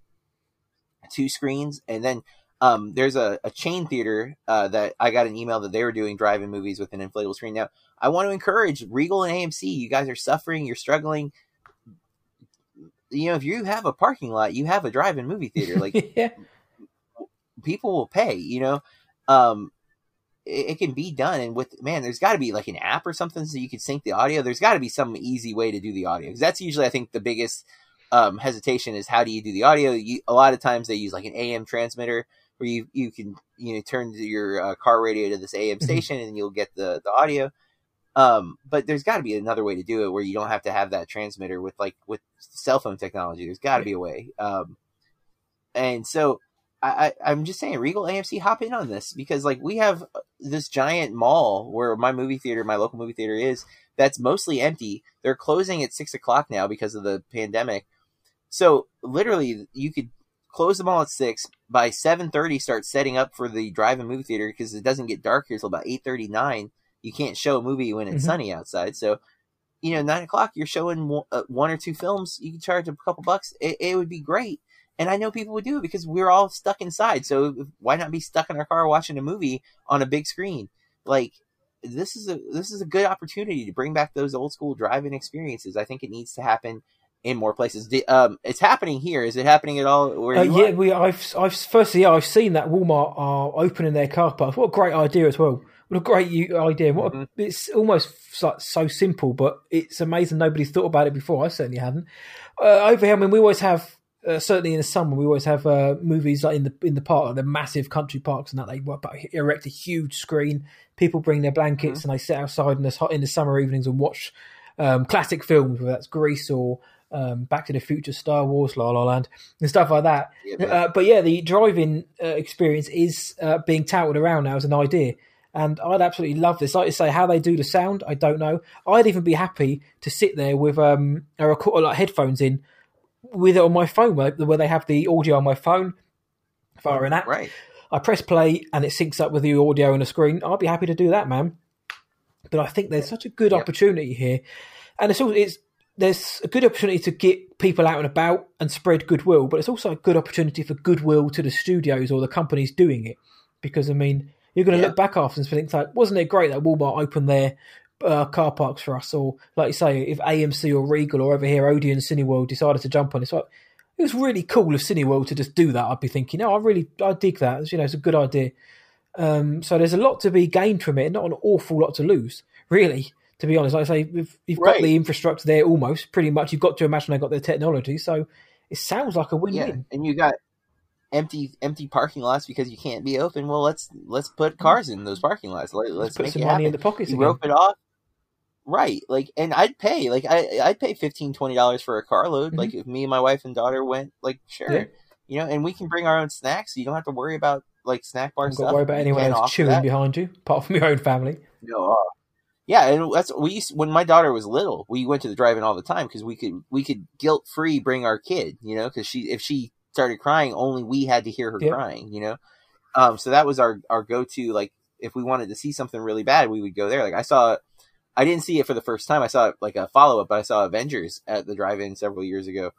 two screens, and then um, there's a, a chain theater uh, that I got an email that they were doing drive-in movies with an inflatable screen. Now I want to encourage Regal and AMC. You guys are suffering. You're struggling. You know, if you have a parking lot, you have a drive-in movie theater. Like yeah, people will pay. You know, um, it, it can be done. And with man, there's got to be like an app or something so you can sync the audio. There's got to be some easy way to do the audio because that's usually I think the biggest um, hesitation is how do you do the audio. You, a lot of times they use like an AM transmitter where you you can you know turn your uh, car radio to this AM station and you'll get the the audio. Um, but there's got to be another way to do it where you don't have to have that transmitter with like with cell phone technology. There's got to be a way. Um, and so I, I I'm just saying, Regal AMC, hop in on this because like we have this giant mall where my movie theater, my local movie theater is that's mostly empty. They're closing at six o'clock now because of the pandemic. So literally, you could close the mall at six. By seven thirty, start setting up for the drive-in movie theater because it doesn't get dark here until about eight thirty nine. You can't show a movie when it's Mhm. sunny outside. So, you know, nine o'clock, you're showing one, uh, one or two films. You can charge a couple bucks. It, it would be great. And I know people would do it because we're all stuck inside. So why not be stuck in our car watching a movie on a big screen? Like this is a this is a good opportunity to bring back those old school drive-in experiences. I think it needs to happen in more places. Um, it's happening here. Is it happening at all? Where Uh, yeah, are? we. I've. I've. Firstly, yeah, I've seen that Walmart are opening their car parks. What a great idea as well. What a great idea. What Mm-hmm. a, it's almost like so simple, but it's amazing nobody's thought about it before. I certainly hadn't. Uh, over here, I mean, we always have. Uh, certainly in the summer, we always have uh, movies like in the in the park, like the massive country parks, and that they erect a huge screen. People bring their blankets and they sit outside in the hot in the summer evenings and watch um, classic films, whether that's Grease or um, Back to the Future, Star Wars, La La Land, and stuff like that. Yeah, man. Uh, but yeah, the driving uh, experience is uh, being touted around now as an idea. And I'd absolutely love this. Like you say, how they do the sound, I don't know. I'd even be happy to sit there with um, a record, like headphones in, with it on my phone, where, where they have the audio on my phone via an app. right. I press play and it syncs up with the audio on the screen. I'd be happy to do that, man. But I think there's such a good Yeah. opportunity here, and it's all it's there's a good opportunity to get people out and about and spread goodwill, but it's also a good opportunity for goodwill to the studios or the companies doing it. Because I mean, you're going to Yeah. look back after and think like, wasn't it great that Walmart opened their uh, car parks for us? Or like you say, if AMC or Regal or over here Odeon Cineworld decided to jump on it, it's like it was really cool of Cineworld to just do that. I'd be thinking, no, I really I dig that. It's, you know, it's a good idea. Um, so there's a lot to be gained from it, not an awful lot to lose, really. To be honest, like I say, you've, you've got the infrastructure there almost, pretty much. You've got to imagine they've got their technology, so it sounds like a Yeah, win-win. and you got empty empty parking lots because you can't be open. Well, let's let's put cars in those parking lots. Let, Let's let's put make some it money happen. in the pockets you again. rope it off right like and i'd pay like i i'd pay 15 20 dollars for a carload Mhm. like if me and my wife and daughter went like sure Yeah. you know and we can bring our own snacks so you don't have to worry about like snack bar Haven't got stuff to worry about anyone else chewing that. behind you, apart from your own family. no, uh, yeah and that's we used when my daughter was little we went to the drive-in all the time because we could we could guilt free bring our kid you know because she if she started crying only we had to hear her Yeah. crying you know um so that was our our go-to like if we wanted to see something really bad we would go there like i saw i didn't see it for the first time i saw it like a follow-up but i saw avengers at the drive-in several years ago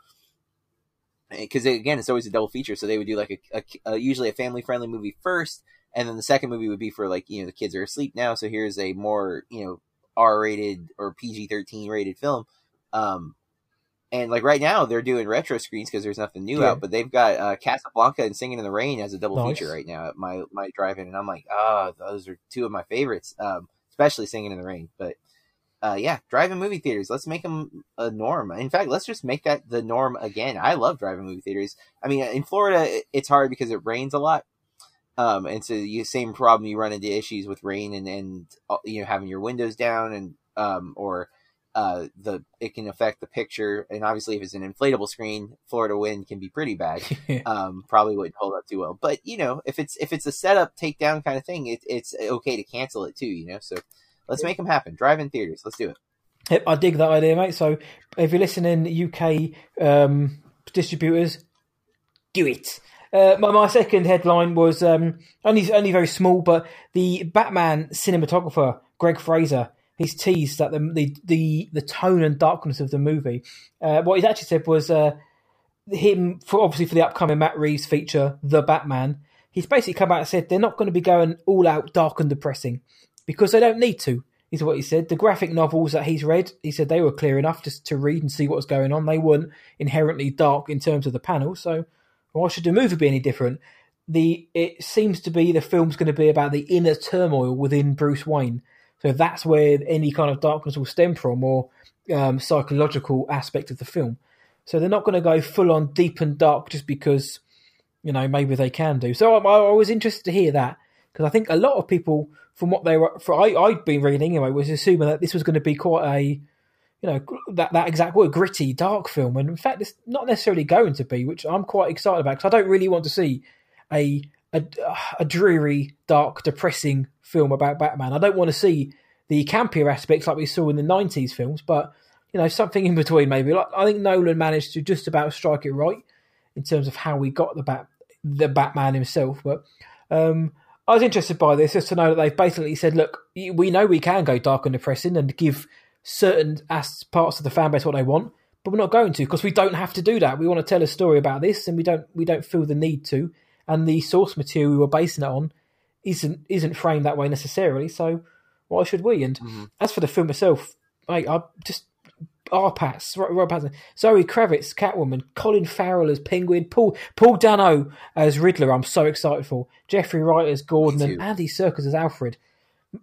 because again it's always a double feature so they would do like a, a, a usually a family friendly movie first and then the second movie would be for like you know the kids are asleep now so here's a more you know r-rated or pg-13 rated film um and like right now they're doing retro screens because there's nothing new Yeah. out but they've got uh, casablanca and singing in the rain as a double Nice. feature right now at my my drive-in and i'm like ah those are two of my favorites um especially singing in the rain but uh, yeah, drive-in movie theaters. Let's make them a norm. In fact, let's just make that the norm again. I love drive-in movie theaters. I mean, in Florida, it's hard because it rains a lot, um, and so the same problem you run into issues with rain and and uh, you know having your windows down and um or uh the it can affect the picture and obviously if it's an inflatable screen, Florida wind can be pretty bad. um, probably wouldn't hold up too well. But you know, if it's if it's a setup takedown kind of thing, it, it's okay to cancel it too. You know, so let's make them happen. Drive-in theaters. Let's do it. Yep, I dig that idea, mate. So if you're listening, UK um, distributors, do it. Uh, my, my second headline was um, only only very small, but the Batman cinematographer Greig Fraser he's teased that the the the, the tone and darkness of the movie. Uh, what he's actually said was uh, him for obviously for the upcoming Matt Reeves feature, The Batman. He's basically come out and said they're not going to be going all out dark and depressing because they don't need to. Is what he said. The graphic novels that he's read, he said they were clear enough just to read and see what was going on. They weren't inherently dark in terms of the panel, so why should the movie be any different? the it seems to be the film's going to be about the inner turmoil within Bruce Wayne. So that's where any kind of darkness will stem from, or um, psychological aspect of the film. So they're not going to go full on deep and dark just because you know maybe they can do. So I, I was interested to hear that because I think a lot of people, from what they were, for I, I'd been reading anyway, was assuming that this was going to be quite a, you know, that that exact word, gritty, dark film, and in fact, it's not necessarily going to be, which I'm quite excited about because I don't really want to see a a, a dreary, dark, depressing film about Batman. I don't want to see the campier aspects like we saw in the '90s films, but you know, something in between maybe. Like I think Nolan managed to just about strike it right in terms of how we got the bat the Batman himself, but. Um, I was interested by this just to know that they've basically said, look, we know we can go dark and depressing and give certain parts of the fan base what they want, but we're not going to because we don't have to do that. We want to tell a story about this, and we don't we don't feel the need to. And the source material we were basing it on isn't isn't framed that way necessarily. So why should we? And Mm-hmm. as for the film itself, mate, I just Arpats, Rob Pattinson, Zoe Kravitz, Catwoman, Colin Farrell as Penguin, Paul Paul Dano as Riddler. I'm so excited for Jeffrey Wright as Gordon, and. Andy Serkis as Alfred.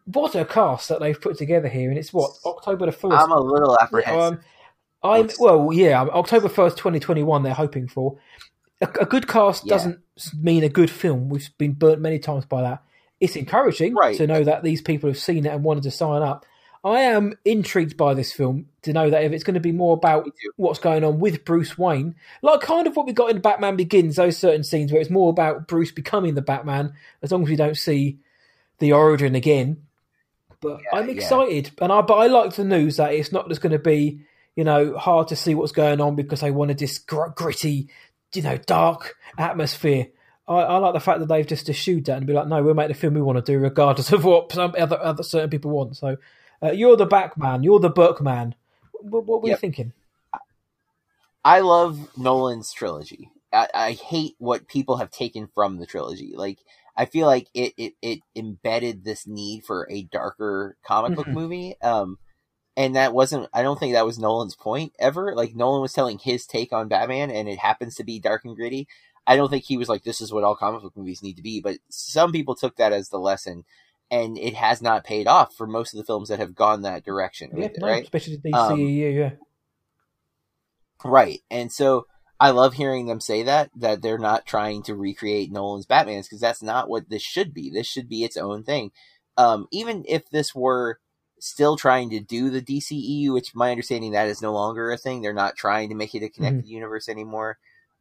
What a cast that they've put together here, and it's what October the first. I'm a little apprehensive. Um, I'm well, yeah. October first, twenty twenty one. They're hoping for a, a good cast. Yeah. Doesn't mean a good film. We've been burnt many times by that. It's encouraging Right. to know that these people have seen it and wanted to sign up. I am intrigued by this film to know that if it's going to be more about what's going on with Bruce Wayne, like kind of what we got in Batman Begins, those certain scenes where it's more about Bruce becoming the Batman, as long as we don't see the origin again. But Yeah, I'm yeah. excited, and I but I like the news that it's not just going to be you know hard to see what's going on because they wanted this gr- gritty, you know, dark atmosphere. I, I like the fact that they've just eschewed that and be like, no, we'll make the film we want to do, regardless of what some other other certain people want. So, uh, you're the Batman, you're the Burkman. What, what were Yep. you thinking? I love Nolan's trilogy. I, I hate what people have taken from the trilogy. Like I feel like it, it, it embedded this need for a darker comic book Mhm. movie. Um, and that wasn't. I don't think that was Nolan's point ever. Like Nolan was telling his take on Batman, and it happens to be dark and gritty. I don't think he was like, "This is what all comic book movies need to be." But some people took that as the lesson, and it has not paid off for most of the films that have gone that direction. Yeah, no, right? especially the Um, DCEU. yeah, Right. And so I love hearing them say that, that they're not trying to recreate Nolan's Batmans because that's not what this should be. This should be its own thing. Um, even if this were still trying to do the DCEU, which my understanding that is no longer a thing, they're not trying to make it a connected universe anymore.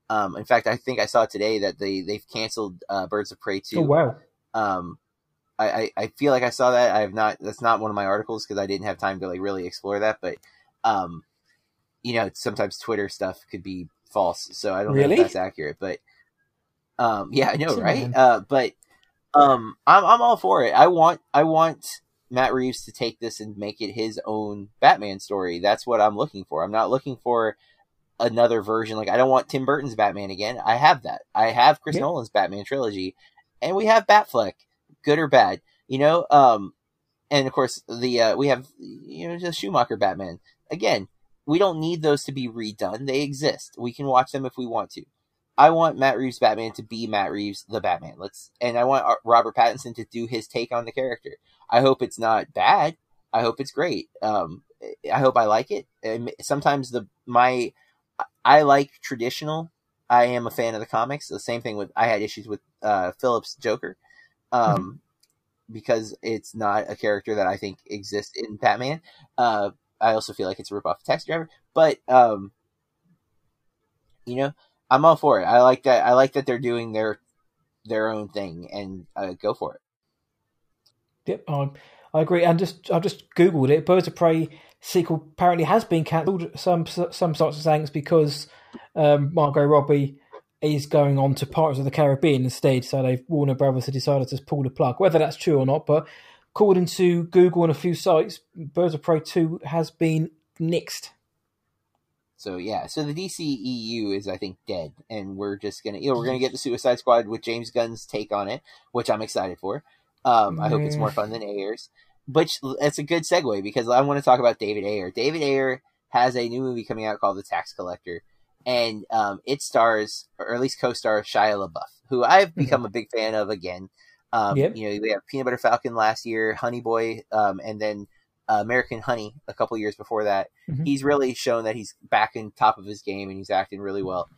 Um, in fact, I think I saw today that they, they've canceled uh, Birds of Prey 2. oh wow, Um, I, I, I feel like I saw that. I have not. That's not one of my articles because I didn't have time to like really explore that. But, um, you know, sometimes Twitter stuff could be false, so I don't know if that's accurate. But, um, yeah, I know, right? Uh, but, um, I'm I'm all for it. I want I want Matt Reeves to take this and make it his own Batman story. That's what I'm looking for. I'm not looking for another version. Like I don't want Tim Burton's Batman again. I have that. I have Chris Yeah. Nolan's Batman trilogy, and we have Batfleck, good or bad. You know, um, and of course the uh, we have you know the Schumacher Batman. Again, we don't need those to be redone. They exist. We can watch them if we want to. I want Matt Reeves Batman to be Matt Reeves the Batman. Let's and I want uh, Robert Pattinson to do his take on the character. I hope it's not bad. I hope it's great. Um, I hope I like it. And sometimes the my I like traditional. I am a fan of the comics. The same thing with I had issues with uh, Phillips Joker, um, because it's not a character that I think exists in Batman. Uh, I also feel like it's a ripoff of Taxi Driver, but um, you know, I'm all for it. I like that. I like that they're doing their their own thing and uh, go for it. Yep, I, I agree. And just I've just googled it. Birds of Prey sequel apparently has been cancelled. Some some sorts of saying it's because um, Margot Robbie is going on to Pirates of the Caribbean instead. So they've Warner Brothers have decided to pull the plug. Whether that's true or not, but according to Google and a few sites, Birds of Prey two has been nixed. So yeah, so the DCEU is I think dead, and we're just gonna you know we're gonna get the Suicide Squad with James Gunn's take on it, which I'm excited for. Um, I hope it's more fun than Ayer's. But it's a good segue because I want to talk about David Ayer. David Ayer has a new movie coming out called The Tax Collector, and um, it stars, or at least co-stars, Shia LaBeouf, who I've become a big fan of again. Um, Yep. You know, we have Peanut Butter Falcon last year, Honey Boy, um, and then uh, American Honey a couple years before that. Mhm. He's really shown that he's back in top of his game and he's acting really well.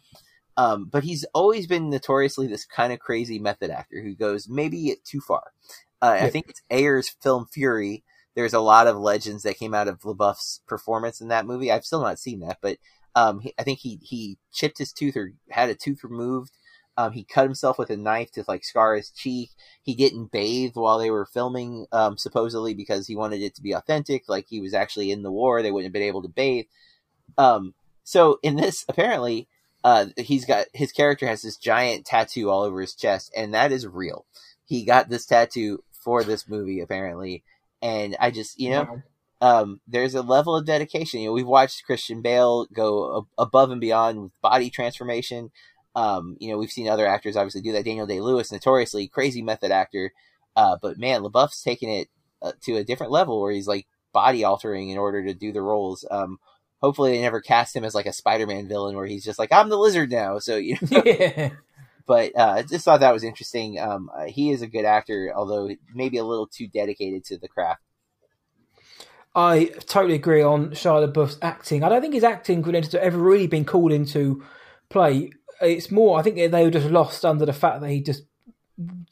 Um, but he's always been notoriously this kind of crazy method actor who goes maybe too far. Uh, I think it's Ayer's film Fury. There's a lot of legends that came out of LaBeouf's performance in that movie. I've still not seen that, but um, he, I think he he chipped his tooth or had a tooth removed. Um, he cut himself with a knife to like scar his cheek. He didn't bathe while they were filming, um, supposedly because he wanted it to be authentic. Like he was actually in the war, they wouldn't have been able to bathe. Um, so in this, apparently, uh, he's got his character has this giant tattoo all over his chest, and that is real. He got this tattoo for this movie, apparently, and I just you know Wow. Um, there's a level of dedication. You know, we've watched Christian Bale go a- above and beyond with body transformation. Um, you know, we've seen other actors obviously do that. Daniel Day Lewis, notoriously crazy method actor, uh, but man, LaBeouf's taking it uh, to a different level where he's like body altering in order to do the roles. Um, hopefully, they never cast him as like a Spider-Man villain where he's just like, "I'm the lizard now." So you know, yeah. but uh, I just thought that was interesting. Um, uh, he is a good actor, although maybe a little too dedicated to the craft. I totally agree on Shia LaBeouf's acting. I don't think his acting credentials have ever really been called into play. It's more, I think they were just lost under the fact that he just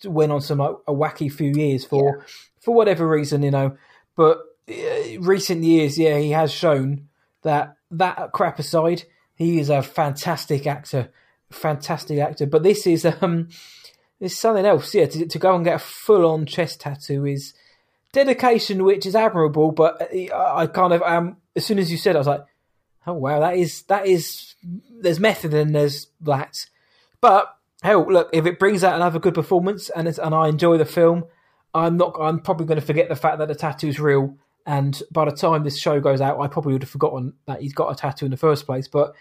went on some like, a wacky few years for for whatever reason, you know. But uh, recent years, yeah, he has shown that that crap aside, he is a fantastic actor, fantastic actor. But this is um, it's something else. Yeah, to, to go and get a full on chest tattoo is dedication, which is admirable. But I, kind of um, as soon as you said, it, I was like, oh wow, that is that is there's method and there's that. But hell, look, if it brings out another good performance and and I enjoy the film, I'm not. I'm probably going to forget the fact that the tattoo's real. And by the time this show goes out, I probably would have forgotten that he's got a tattoo in the first place. But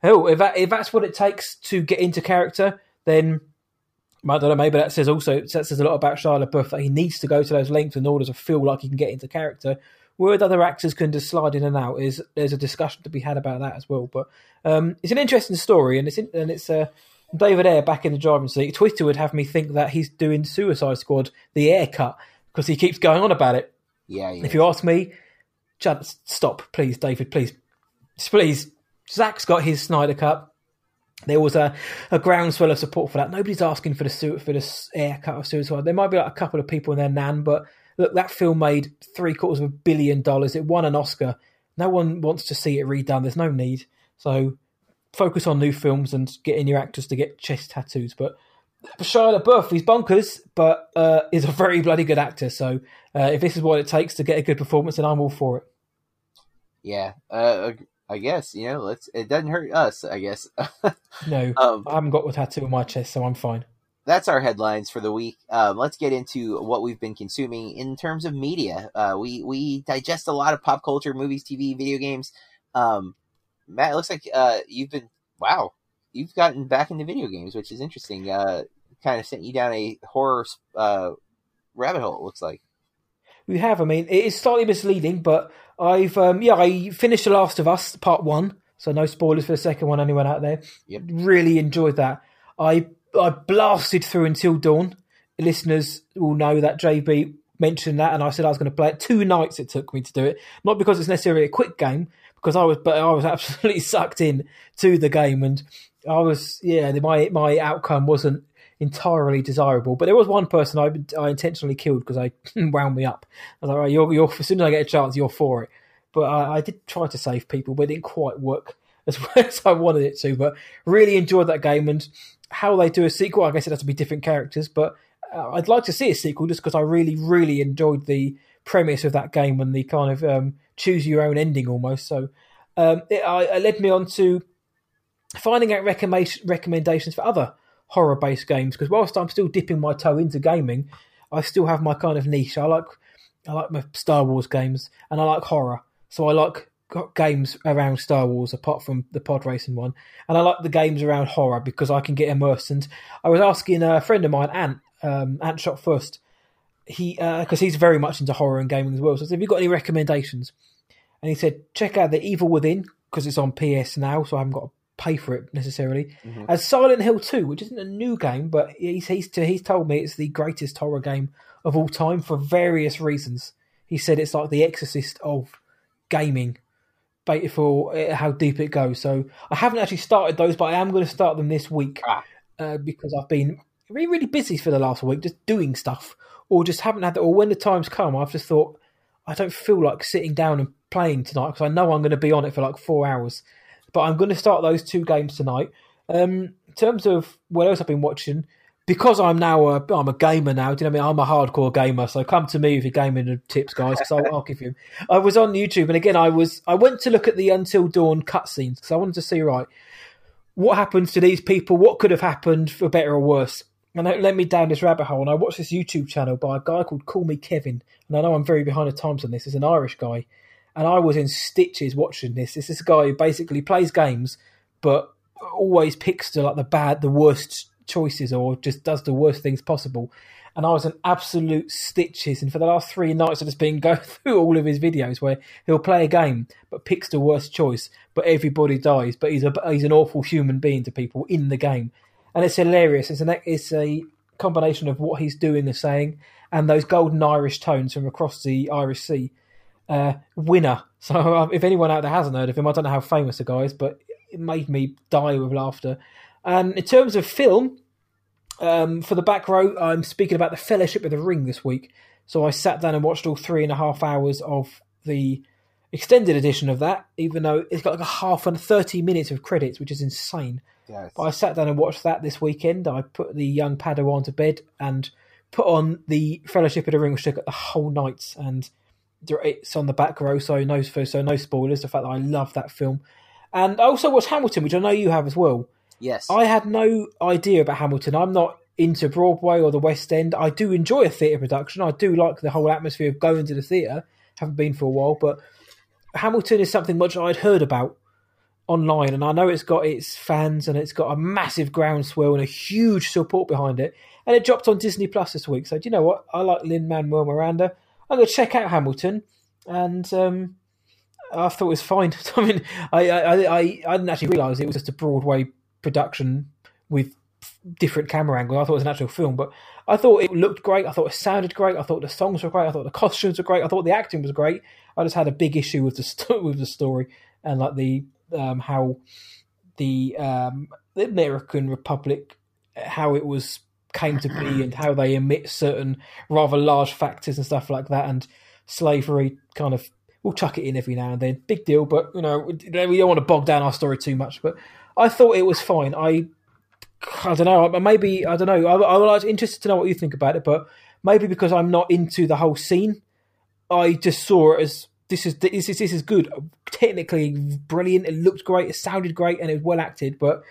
hell, if that if that's what it takes to get into character, then I don't know. Maybe that says also that says a lot about Shia LaBeouf that he needs to go to those lengths in order to feel like he can get into character. Where other actors can just slide in and out is there's a discussion to be had about that as well. But um, it's an interesting story, and it's in, and it's uh, David Ayer back in the driving seat. Twitter would have me think that he's doing Suicide Squad, the Ayer cut, because he keeps going on about it. Yeah, yeah. If you ask me, Chad, stop, please, David, please, please. Zach's got his Snyder cut. There was a, a groundswell of support for that. Nobody's asking for the for the Ayer cut of Suicide. There might be like a couple of people in their nan, but look, that film made three quarters of a billion dollars. It won an Oscar. No one wants to see it redone. There's no need. So focus on new films and getting your actors to get chest tattoos. But Shia LaBeouf, he's bonkers, but uh, is a very bloody good actor. So uh, if this is what it takes to get a good performance, then I'm all for it. Yeah, uh, I guess you know. Let's. It doesn't hurt us. I guess. No, um, I haven't got a tattoo on my chest, so I'm fine. that's our headlines for the week. Um, let's get into what we've been consuming in terms of media. Uh, we we digest a lot of pop culture, movies, TV, video games. Um, Matt, it looks like uh, you've been wow. You've gotten back into video games, which is interesting. Uh, kind of sent you down a horror uh, rabbit hole. It looks like. We have. I mean, it is slightly misleading, but I've um, yeah, I finished The Last of Us Part One, so no spoilers for the second one. Anyone out there? Yep. Really enjoyed that. I I blasted through until dawn. Listeners will know that JB mentioned that, and I said I was going to play it. Two nights it took me to do it, not because it's necessarily a quick game, because I was, but I was absolutely sucked in to the game, and I was yeah, my my outcome wasn't entirely desirable. But there was one person I I intentionally killed because I wound me up. I was like, right, you're, you're as soon as I get a chance, you're for it. But I, I did try to save people, but it didn't quite work as well as I wanted it to. But really enjoyed that game and how they do a sequel. I guess it has to be different characters, but uh, I'd like to see a sequel just because I really, really enjoyed the premise of that game and the kind of um, choose your own ending almost. So um, it, I, it led me on to finding out recommendation, recommendations for other horror based games because whilst I'm still dipping my toe into gaming, I still have my kind of niche. I like I like my Star Wars games and I like horror, so I like games around Star Wars apart from the pod racing one, and I like the games around horror because I can get immersed. And I was asking a friend of mine, Ant, um, Ant Shot First, he because he's very much into horror and gaming as well. So I said, "Have you got any recommendations?" And he said, "Check out The Evil Within because it's on PS now, so I haven't got pay for it necessarily. Mhm. As Silent Hill 2, which isn't a new game, but he's he's he's told me it's the greatest horror game of all time for various reasons. He said it's like the Exorcist of gaming, bait for uh, how deep it goes. So I haven't actually started those, but I am going to start them this week Ah. uh, because I've been really really busy for the last week, just doing stuff, or just haven't had. The, or when the times come, I've just thought I don't feel like sitting down and playing tonight because I know I'm going to be on it for like four hours. But I'm going to start those two games tonight. Um, in terms of what else I've been watching, because I'm now a, I'm a gamer now. Do you know what I mean? I'm a hardcore gamer, so come to me with your gaming tips, guys. Because I'll, I'll give you. I was on YouTube, and again, I was I went to look at the Until Dawn cutscenes because I wanted to see right what happens to these people, what could have happened for better or worse. And that led me down this rabbit hole. And I watched this YouTube channel by a guy called Call Me Kevin. And I know I'm very behind the times on this. He's an Irish guy. And I was in stitches watching this. This is a guy who basically plays games, but always picks the like the bad, the worst choices, or just does the worst things possible. And I was in absolute stitches. And for the last three nights, I've just been going through all of his videos where he'll play a game but picks the worst choice, but everybody dies. But he's a he's an awful human being to people in the game, and it's hilarious. It's an it's a combination of what he's doing and saying, and those golden Irish tones from across the Irish Sea. Uh, winner. So uh, if anyone out there hasn't heard of him, I don't know how famous the guy is, but it made me die with laughter. And in terms of film, um, for the back row, I'm speaking about the Fellowship of the Ring this week. So I sat down and watched all three and a half hours of the extended edition of that, even though it's got like a half and 30 minutes of credits, which is insane. Yes. But I sat down and watched that this weekend. I put the young Padawan to bed and put on the Fellowship of the Ring, which took the whole night. And it's on the back row, so no, so no spoilers. The fact that I love that film. And I also watched Hamilton, which I know you have as well. Yes. I had no idea about Hamilton. I'm not into Broadway or the West End. I do enjoy a theatre production. I do like the whole atmosphere of going to the theatre. Haven't been for a while, but Hamilton is something much I'd heard about online, and I know it's got its fans and it's got a massive groundswell and a huge support behind it. And it dropped on Disney Plus this week. So do you know what? I like Lin Manuel Miranda. I'm going to check out Hamilton, and um, I thought it was fine. I mean, I I, I, I didn't actually realise it was just a Broadway production with different camera angles. I thought it was an actual film, but I thought it looked great. I thought it sounded great. I thought the songs were great. I thought the costumes were great. I thought the acting was great. I just had a big issue with the sto- with the story and like the um, how the um, the American Republic how it was came to be and how they emit certain rather large factors and stuff like that and slavery kind of we'll chuck it in every now and then. Big deal but you know we don't want to bog down our story too much but I thought it was fine. I I don't know maybe I don't know. I, I was interested to know what you think about it but maybe because I'm not into the whole scene I just saw it as this is this is this is good. Technically brilliant. It looked great. It sounded great and it was well acted but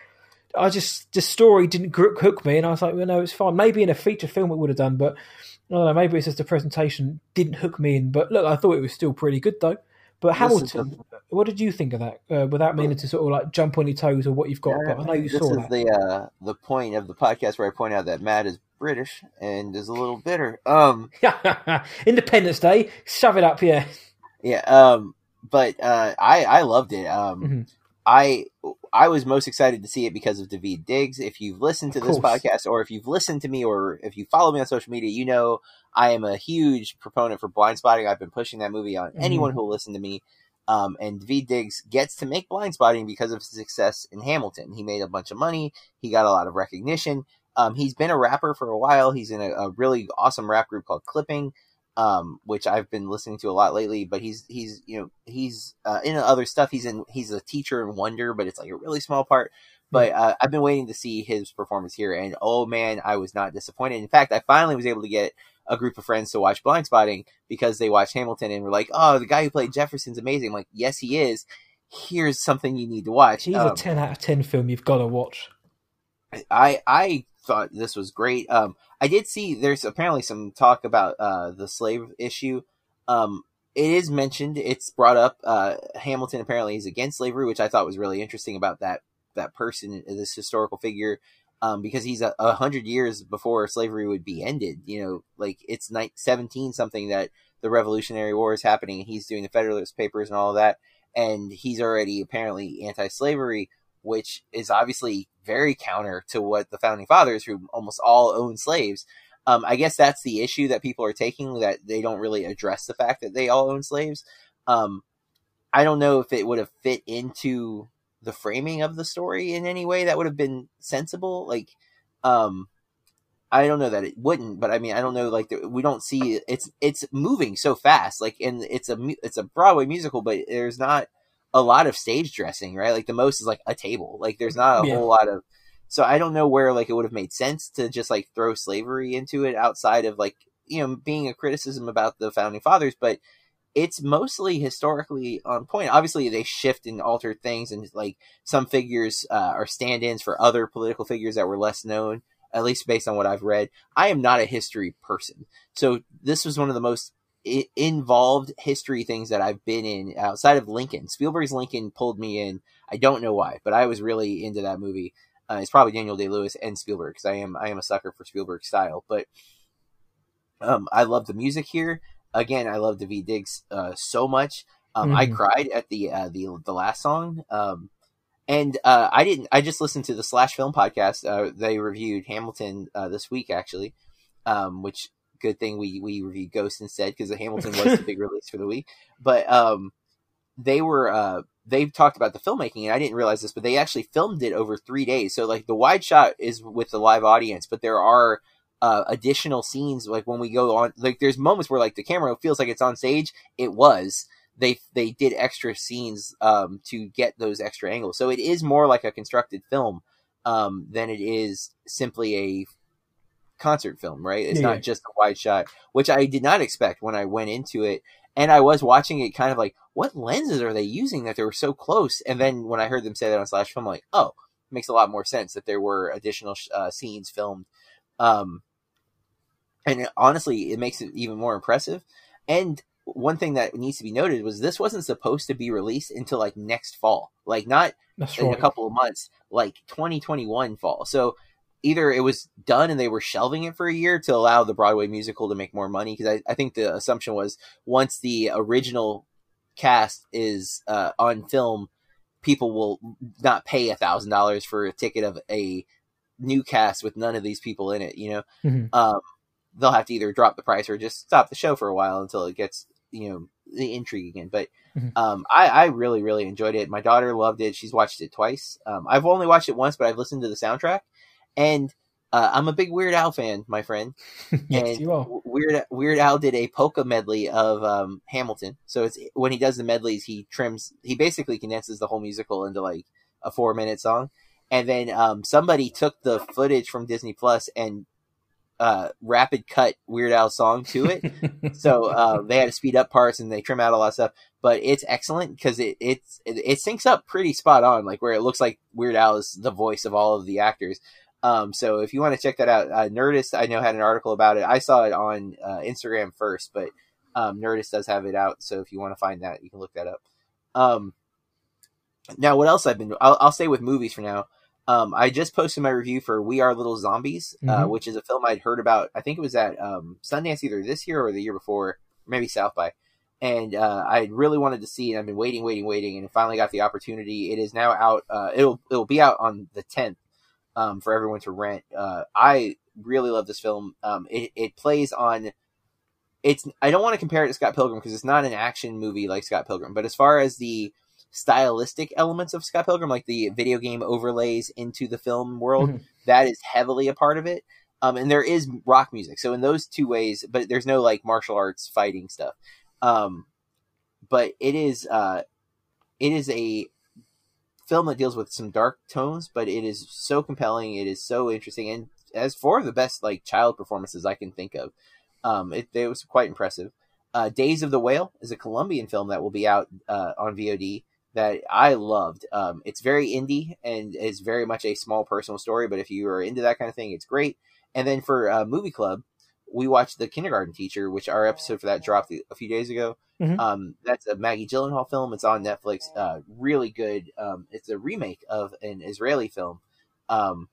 I just the story didn't hook me, and I was like, well, no, it's fine. Maybe in a feature film it would have done, but I don't know. Maybe it's just the presentation didn't hook me in. But look, I thought it was still pretty good though. But Hamilton, what did you think of that? Uh, without meaning to sort of like jump on your toes or what you've got, but I know you this saw is that. the uh, the point of the podcast where I point out that Matt is British and is a little bitter. Um, Independence Day, shove it up, yeah. yeah. Um, but uh, I I loved it. Um, Mhm. I I was most excited to see it because of Daveed Diggs. If you've listened to this podcast, or if you've listened to me, or if you follow me on social media, you know I am a huge proponent for Blindspotting. I've been pushing that movie on Mhm. anyone who will listen to me. Um, and Daveed Diggs gets to make Blindspotting because of his success in Hamilton. He made a bunch of money. He got a lot of recognition. Um, he's been a rapper for a while. He's in a, a really awesome rap group called Clipping um, which I've been listening to a lot lately. But he's he's you know he's uh, in other stuff. He's in he's a teacher in Wonder, but it's like a really small part. But uh, I've been waiting to see his performance here, and oh man, I was not disappointed. In fact, I finally was able to get a group of friends to watch Blindspotting because they watched Hamilton and were like, "Oh, the guy who played Jefferson's amazing." I'm like, yes, he is. Here's something you need to watch. He's Um, a ten out of ten film you've got to watch. I I thought this was great. Um, I did see there's apparently some talk about uh, the slave issue. Um, it is mentioned. It's brought up. Uh, Hamilton apparently is against slavery, which I thought was really interesting about that that person, this historical figure, um, because he's a, a hundred years before slavery would be ended. You know, like it's night seventeen something that the Revolutionary War is happening, and he's doing the Federalist Papers and all that, and he's already apparently anti-slavery which is obviously very counter to what the founding fathers, who almost all owned slaves. Um, I guess that's the issue that people are taking that they don't really address the fact that they all own slaves. Um, I don't know if it would have fit into the framing of the story in any way that would have been sensible. Like, um, I don't know that it wouldn't, but I mean, I don't know. Like, we don't see it's it's moving so fast. Like, and it's a it's a Broadway musical, but there's not a lot of stage dressing, right? Like, the most is like a table. Like, there's not a Yeah. whole lot of. So I don't know where like it would have made sense to just like throw slavery into it outside of like you know being a criticism about the founding fathers, but it's mostly historically on point. Obviously, they shift and alter things, and like some figures uh, are stand-ins for other political figures that were less known, at least based on what I've read. I am not a history person, so this was one of the most I- involved history things that I've been in outside of Lincoln. Spielberg's Lincoln pulled me in. I don't know why, but I was really into that movie. Uh, it's probably Daniel Day Lewis and Spielberg because I am I am a sucker for Spielberg style, but um, I love the music here again, I love Daveed Diggs uh, so much. Um, I Mhm. cried at the uh, the the last song, um, and uh, I didn't. I just listened to the Slash Film podcast. Uh, they reviewed Hamilton uh, this week, actually, um, which good thing we we reviewed Ghost instead because the Hamilton was the big release for the week. But um, they were uh, they talked about the filmmaking, and I didn't realize this, but they actually filmed it over three days. So like the wide shot is with the live audience, but there are uh, additional scenes like when we go on like there's moments where like the camera feels like it's on stage it was they they did extra scenes um to get those extra angles so it is more like a constructed film um than it is simply a concert film right it's Yeah. not just a wide shot which i did not expect when i went into it and i was watching it kind of like what lenses are they using that they were so close and then when i heard them say that on slash film I'm like oh it makes a lot more sense that there were additional uh, scenes filmed um and honestly, it makes it even more impressive. And one thing that needs to be noted was this wasn't supposed to be released until like next fall, like not That's in right. a couple of months, like 2021 fall. So either it was done and they were shelving it for a year to allow the Broadway musical to make more money. Because I, I think the assumption was once the original cast is uh, on film, people will not pay a thousand dollars for a ticket of a new cast with none of these people in it. You know, Mhm. um, they'll have to either drop the price or just stop the show for a while until it gets you know the intrigue again. But Mhm. um, I, I really really enjoyed it. My daughter loved it. She's watched it twice. Um, I've only watched it once, but I've listened to the soundtrack, and uh, I'm a big Weird Al fan, my friend. yes, and you are. Weird Weird Al did a polka medley of um, Hamilton. So it's when he does the medleys, he trims. He basically condenses the whole musical into like a four minute song. And then um, somebody took the footage from Disney Plus and uh, rapid cut Weird Al song to it. so uh, they had to speed up parts and they trim out a lot of stuff. But it's excellent because it it's it, it syncs up pretty spot on, like where it looks like Weird Al is the voice of all of the actors. Um, so if you want to check that out, uh, Nerdist I know had an article about it. I saw it on uh, Instagram first, but um, Nerdist does have it out. So if you want to find that, you can look that up. Um, now, what else I've been? I'll, I'll stay with movies for now. Um, I just posted my review for We Are Little Zombies, uh, Mhm. which is a film I'd heard about. I think it was at um, Sundance either this year or the year before, maybe South by. And uh, I really wanted to see, and I've been waiting, waiting, waiting, and finally got the opportunity. It is now out. Uh, it'll it'll be out on the tenth um, for everyone to rent. Uh, I really love this film. Um, it it plays on. It's I don't want to compare it to Scott Pilgrim because it's not an action movie like Scott Pilgrim, but as far as the stylistic elements of Scott Pilgrim, like the video game overlays into the film world, Mhm. that is heavily a part of it. Um, and there is rock music, so in those two ways, but there's no like martial arts fighting stuff. Um, but it is uh, it is a film that deals with some dark tones, but it is so compelling. It is so interesting, and as four of the best like child performances I can think of. Um, it, it was quite impressive. Uh, Days of the Whale is a Colombian film that will be out uh, on VOD that I loved. Um, it's very indie and is very much a small personal story, but if you are into that kind of thing, it's great. And then for uh, Movie Club, we watched The Kindergarten Teacher, which our episode for that dropped a few days ago. Mhm. Um, that's a Maggie Gyllenhaal film. It's on Netflix. Uh, really good. Um, it's a remake of an Israeli film. Um,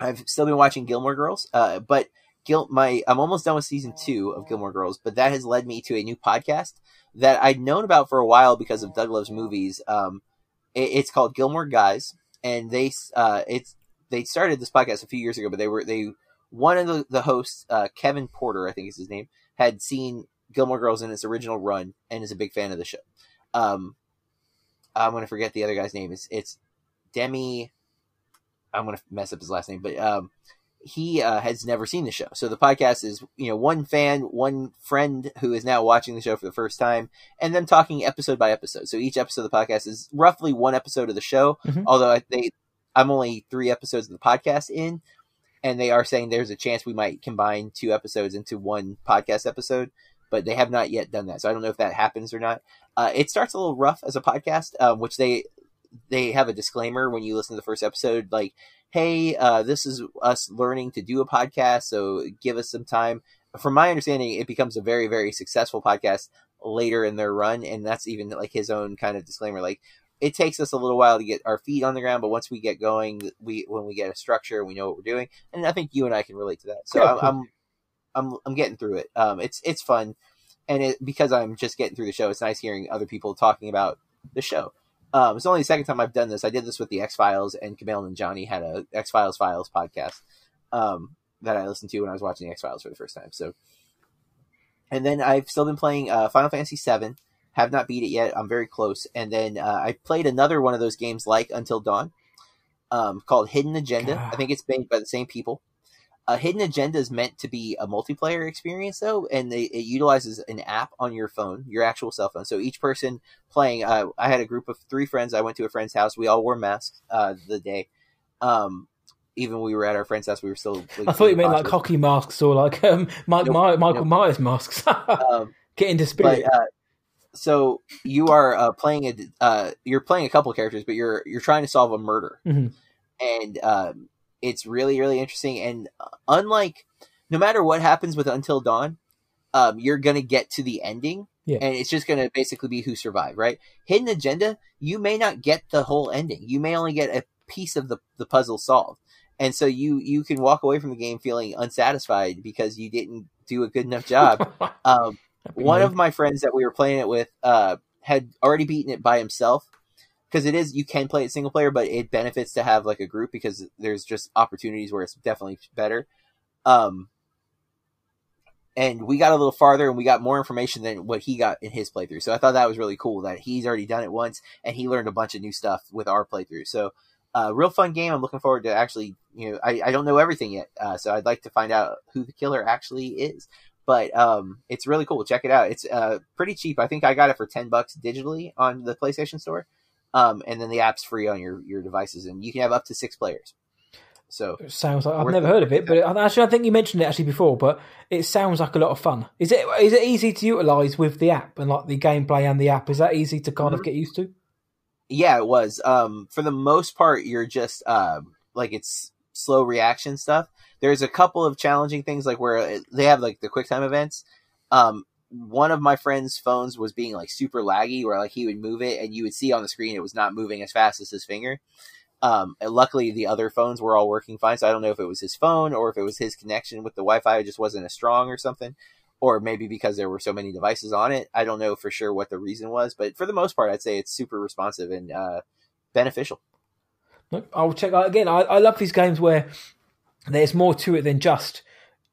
I've still been watching Gilmore Girls, uh, but Gil, my I'm almost done with season two of Gilmore Girls, but that has led me to a new podcast that I'd known about for a while because of Doug Loves Movies. Um, it, it's called Gilmore Guys, and they uh, it's they started this podcast a few years ago, but they were they one of the, the hosts, uh, Kevin Porter, I think is his name, had seen Gilmore Girls in its original run and is a big fan of the show. Um, I'm going to forget the other guy's name. It's it's Demi. I'm going to mess up his last name, but um, he uh, has never seen the show. So the podcast is you know one fan, one friend who is now watching the show for the first time, and them talking episode by episode. So each episode of the podcast is roughly one episode of the show. Mhm. Although I- they, I'm only three episodes of the podcast in, and they are saying there's a chance we might combine two episodes into one podcast episode, but they have not yet done that. So I don't know if that happens or not. Uh, it starts a little rough as a podcast, um, which they they have a disclaimer when you listen to the first episode, like, "Hey, uh, this is us learning to do a podcast, so give us some time." From my understanding, it becomes a very very successful podcast later in their run, and that's even like his own kind of disclaimer, like. It takes us a little while to get our feet on the ground, but once we get going, we when we get a structure, we know what we're doing, and I think you and I can relate to that. So Yeah, I'm, cool. I'm I'm I'm getting through it. Um, it's it's fun, and it because I'm just getting through the show. It's nice hearing other people talking about the show. Um, it's only the second time I've done this. I did this with the X Files, and Kumail and Johnny had a X Files Files podcast um, that I listened to when I was watching X Files for the first time. So, and then I've still been playing uh, Final Fantasy VII. Have not beat it yet. I'm very close. And then uh, I played another one of those games like Until Dawn, um, called Hidden Agenda. I think it's made by the same people. Uh, Hidden Agenda is meant to be a multiplayer experience, though, and they, it utilizes an app on your phone, your actual cell phone. So each person playing, uh, I had a group of three friends. I went to a friend's house. We all wore masks uh, the day. Um, even when we were at our friend's house, we were still. like, I thought you meant like hockey masks or like um, Mike Nope, My- Michael nope. Myers masks. Um, Get into spirit. but uh, so you are uh, playing a uh, you're playing a couple characters, but you're you're trying to solve a murder, Mhm. and um, it's really really interesting. And uh, unlike no matter what happens with Until Dawn, um, you're gonna get to the ending. Yeah. And it's just going to basically be who survived, right? Hidden Agenda, you may not get the whole ending. You may only get a piece of the, the puzzle solved. And so you, you can walk away from the game feeling unsatisfied because you didn't do a good enough job. Um, one of my friends that we were playing it with uh, had already beaten it by himself because it is you can play it single player, but it benefits to have like a group because there's just opportunities where it's definitely better. Um, and we got a little farther and we got more information than what he got in his playthrough. So I thought that was really cool that he's already done it once and he learned a bunch of new stuff with our playthrough. So uh, real fun game. I'm looking forward to actually, you know, I, I don't know everything yet, uh, so I'd like to find out who the killer actually is but um, it's really cool. Check it out. It's uh, pretty cheap. I think I got it for ten bucks digitally on the PlayStation Store, um, and then the app's free on your your devices, and you can have up to six players. So It sounds like I've never heard of it, but it, actually, I think you mentioned it actually before. But it sounds like a lot of fun. Is it? Is it easy to utilize with the app and like the gameplay and the app? Is that easy to kind of Mhm. get used to? yeah, it was. Um, for the most part, you're just um, like it's slow reaction stuff. There's a couple of challenging things like where they have like the quick time events. Um, one of my friend's phones was being like super laggy, where like he would move it and you would see on the screen it was not moving as fast as his finger. Um, luckily the other phones were all working fine, so I don't know if it was his phone or if it was his connection with the Wi-Fi it just wasn't as strong or something, or maybe because there were so many devices on it. I don't know for sure what the reason was, but for the most part, I'd say it's super responsive and uh, beneficial. I'll check out again. I, I love these games where there's more to it than just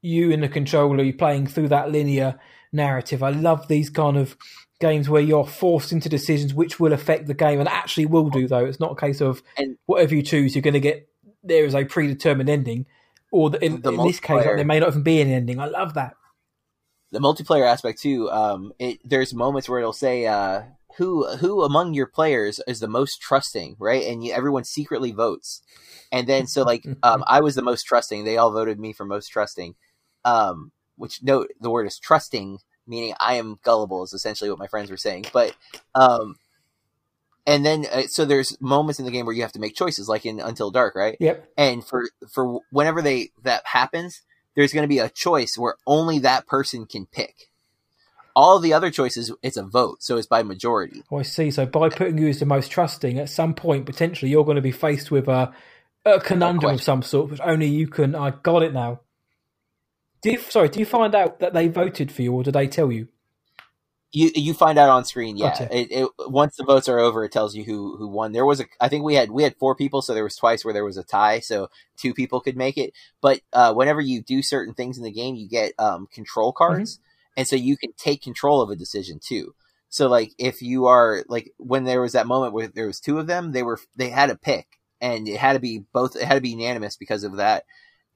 you and the controller you playing through that linear narrative. I love these kind of games where you're forced into decisions which will affect the game and actually will do though. It's not a case of And- whatever you choose, you're going to get there is a predetermined ending, or the, in, The in this case, like, there may not even be an ending. I love that. the multiplayer aspect too. Um, it, there's moments where it'll say uh, who who among your players is the most trusting, right? And you, everyone secretly votes, and then so like um, I was the most trusting. They all voted me for most trusting. Um, which note the word is trusting, meaning I am gullible is essentially what my friends were saying. But um, and then uh, so there's moments in the game where you have to make choices, like in Until Dark, right? Yep. and for for whenever they that happens there's going to be a choice where only that person can pick all the other choices it's a vote so it's by majority Oh, I see. So by putting you as the most trusting, at some point potentially you're going to be faced with a, a conundrum of some sort, which only you can. I got it now. Do you, sorry, do you find out that they voted for you, or did they tell you? You you find out on screen, yeah. Gotcha. It, it once the votes are over, it tells you who who won. There was a, I think we had we had four people, so there was twice where there was a tie, so two people could make it. But uh, whenever you do certain things in the game, you get um, control cards, and so you can take control of a decision too. So like if you are like when there was that moment where there was two of them, they were they had a pick, and it had to be both. It had to be unanimous because of that.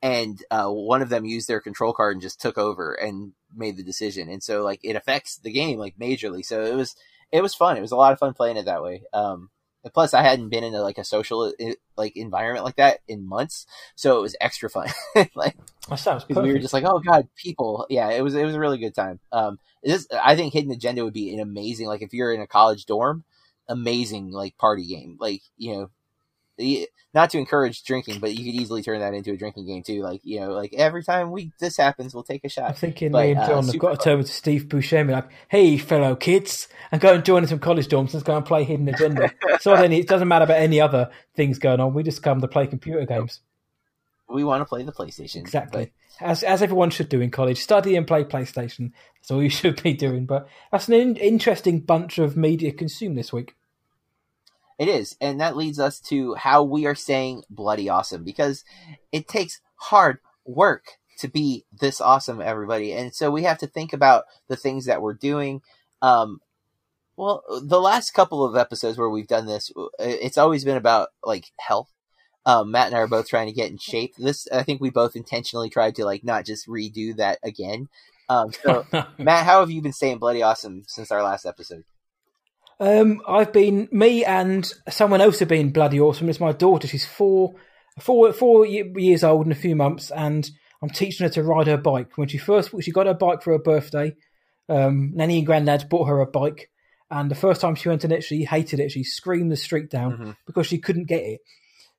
And uh, one of them used their control card and just took over and made the decision. And so like it affects the game like majorly. So it was it was fun. It was a lot of fun playing it that way. Um, and plus, I hadn't been in a, like a social like environment like that in months, so it was extra fun. like That sounds we were just like, oh god, people. Yeah, it was it was a really good time. Um, this I think Hidden Agenda would be an amazing like if you're in a college dorm, amazing like party game. Like you know, not to encourage drinking, but you could easily turn that into a drinking game too. Like you know, like every time we this happens, we'll take a I'm shot. thinking But, me and uh, John have super got to turn to Steve Buscemi like, hey, fellow kids, and go and join some college dorms. Let's go and play Hidden Agenda. so then it doesn't matter about any other things going on. We just come to play computer games. We want to play the PlayStation Exactly. As as everyone should do in college, study and play PlayStation. That's all you should be doing. But that's an in- interesting bunch of media consumed this week. It is, and that leads us to how we are saying bloody awesome because it takes hard work to be this awesome, everybody. And so we have to think about the things that we're doing. Um, well, the last couple of episodes where we've done this, it's always been about like health. Um, Matt and I are both trying to get in shape. This, I think we both intentionally tried to like not just redo that again. Um, so Matt, how have you been staying bloody awesome since our last episode? Um, I've been me and someone else have been bloody awesome. It's my daughter. She's four, four, four ye- years old in a few months, and I'm teaching her to ride her bike. When she first she got her bike for her birthday, um, Nanny and Grandad bought her a bike, and the first time she went in it, she hated it. She screamed the street down Mhm. because she couldn't get it.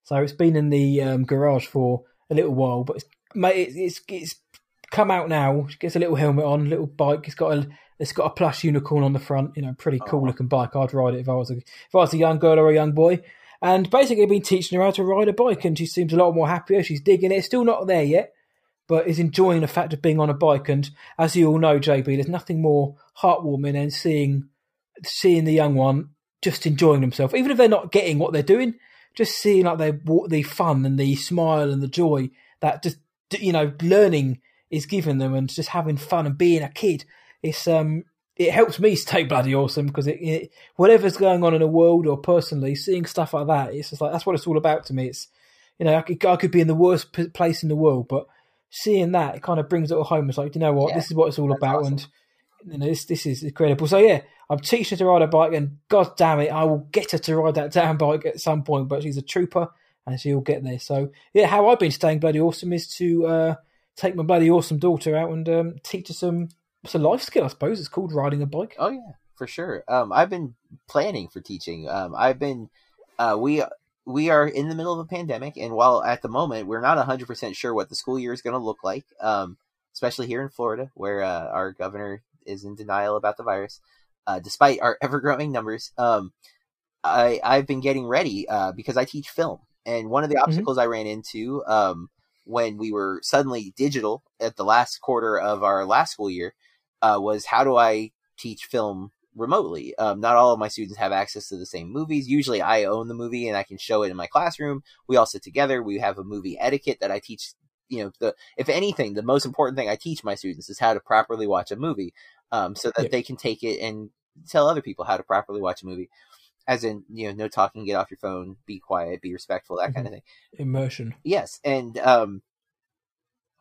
So it's been in the um, garage for a little while, but it's, mate, it's, it's it's come out now. She gets a little helmet on, little bike. It's got a it's got a plush unicorn on the front. You know, pretty cool Aw. looking bike. I'd ride it if I was a if I was a young girl or a young boy. And basically, I've been teaching her how to ride a bike, and she seems a lot more happier. She's digging it. Still not there yet, but is enjoying the fact of being on a bike. And as you all know, JB, there's nothing more heartwarming than seeing seeing the young one just enjoying themselves, even if they're not getting what they're doing. Just seeing like they the fun and the smile and the joy that just you know learning is giving them, and just having fun and being a kid. It's um it helps me stay bloody awesome because it, it whatever's going on in the world or personally, seeing stuff like that, it's just like that's what it's all about to me. It's you know I could I could be in the worst p- place in the world, but seeing that it kind of brings it all home. It's like you know what Yeah, this is what it's all about, awesome. and you know this this is incredible. So yeah, I'm teaching her to ride a bike, and god damn it, I will get her to ride that damn bike at some point. But she's a trooper, and she'll get there. So yeah, how I've been staying bloody awesome is to uh, take my bloody awesome daughter out and um, teach her some. It's a life skill, I suppose. It's called riding a bike. Oh yeah, for sure. Um, I've been planning for teaching. Um, I've been, uh, we we are in the middle of a pandemic, and while at the moment we're not hundred percent sure what the school year is going to look like, um, especially here in Florida, where uh, our governor is in denial about the virus, uh, despite our ever growing numbers. Um, I I've been getting ready uh, because I teach film, and one of the obstacles I ran into um, when we were suddenly digital at the last quarter of our last school year uh, was how do I teach film remotely? Um, not all of my students have access to the same movies. Usually, I own the movie and I can show it in my classroom. We all sit together. We have a movie etiquette that I teach. You know, the if anything, the most important thing I teach my students is how to properly watch a movie, um, so that Yeah. they can take it and tell other people how to properly watch a movie. As in, you know, no talking, get off your phone, be quiet, be respectful, that kind of thing. Immersion. Yes, and um,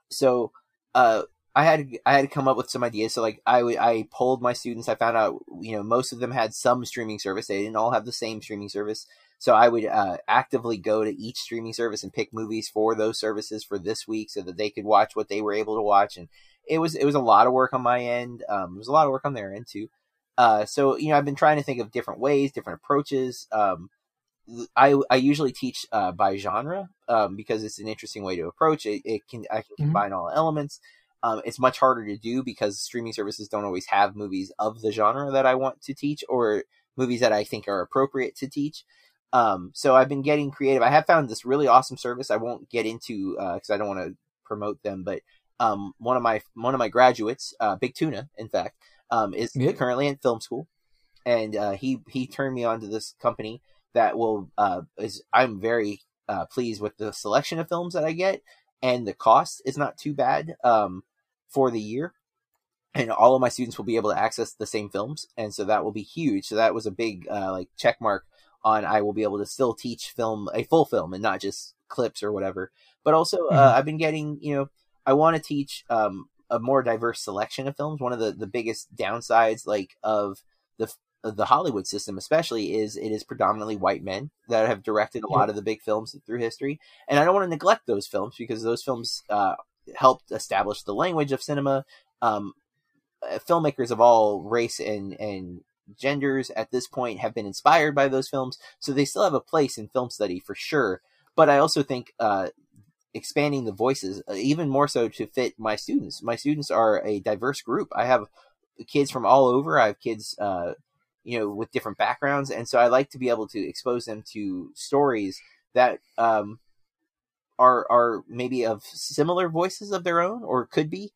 so uh, I had I had to come up with some ideas. So like I would- I polled my students. I found out you know most of them had some streaming service. They didn't all have the same streaming service. So I would uh, actively go to each streaming service and pick movies for those services for this week, so that they could watch what they were able to watch. And it was it was a lot of work on my end. Um, it was a lot of work on their end too. Uh, so you know I've been trying to think of different ways, different approaches. Um, I I usually teach uh, by genre um, because it's an interesting way to approach it. It can I can Mhm. combine all elements. Um, it's much harder to do because streaming services don't always have movies of the genre that I want to teach or movies that I think are appropriate to teach. Um, so I've been getting creative. I have found this really awesome service. I won't get into because I don't want to promote them, but um, one of my one of my graduates, uh, Big Tuna, in fact, um, is Yeah. currently in film school, and uh, he he turned me on to this company that will uh, is I'm very uh, pleased with the selection of films that I get, and the cost is not too bad um, for the year. And all of my students will be able to access the same films, and so that will be huge. So that was a big uh, like check mark on I will be able to still teach film a full film and not just clips or whatever. But also, uh, Mhm. I've been getting you know I want to teach um, a more diverse selection of films. One of the the biggest downsides like of the of the Hollywood system, especially, is it is predominantly white men that have directed a lot of the big films through history, and I don't want to neglect those films because those films uh, helped establish the language of cinema. Um, uh, filmmakers of all race and and genders at this point have been inspired by those films, so they still have a place in film study for sure. But I also think uh, expanding the voices uh, even more so to fit my students. My students are a diverse group. I have kids from all over. I have kids, uh, you know, with different backgrounds, and so I like to be able to expose them to stories that um, are are maybe of similar voices of their own, or could be.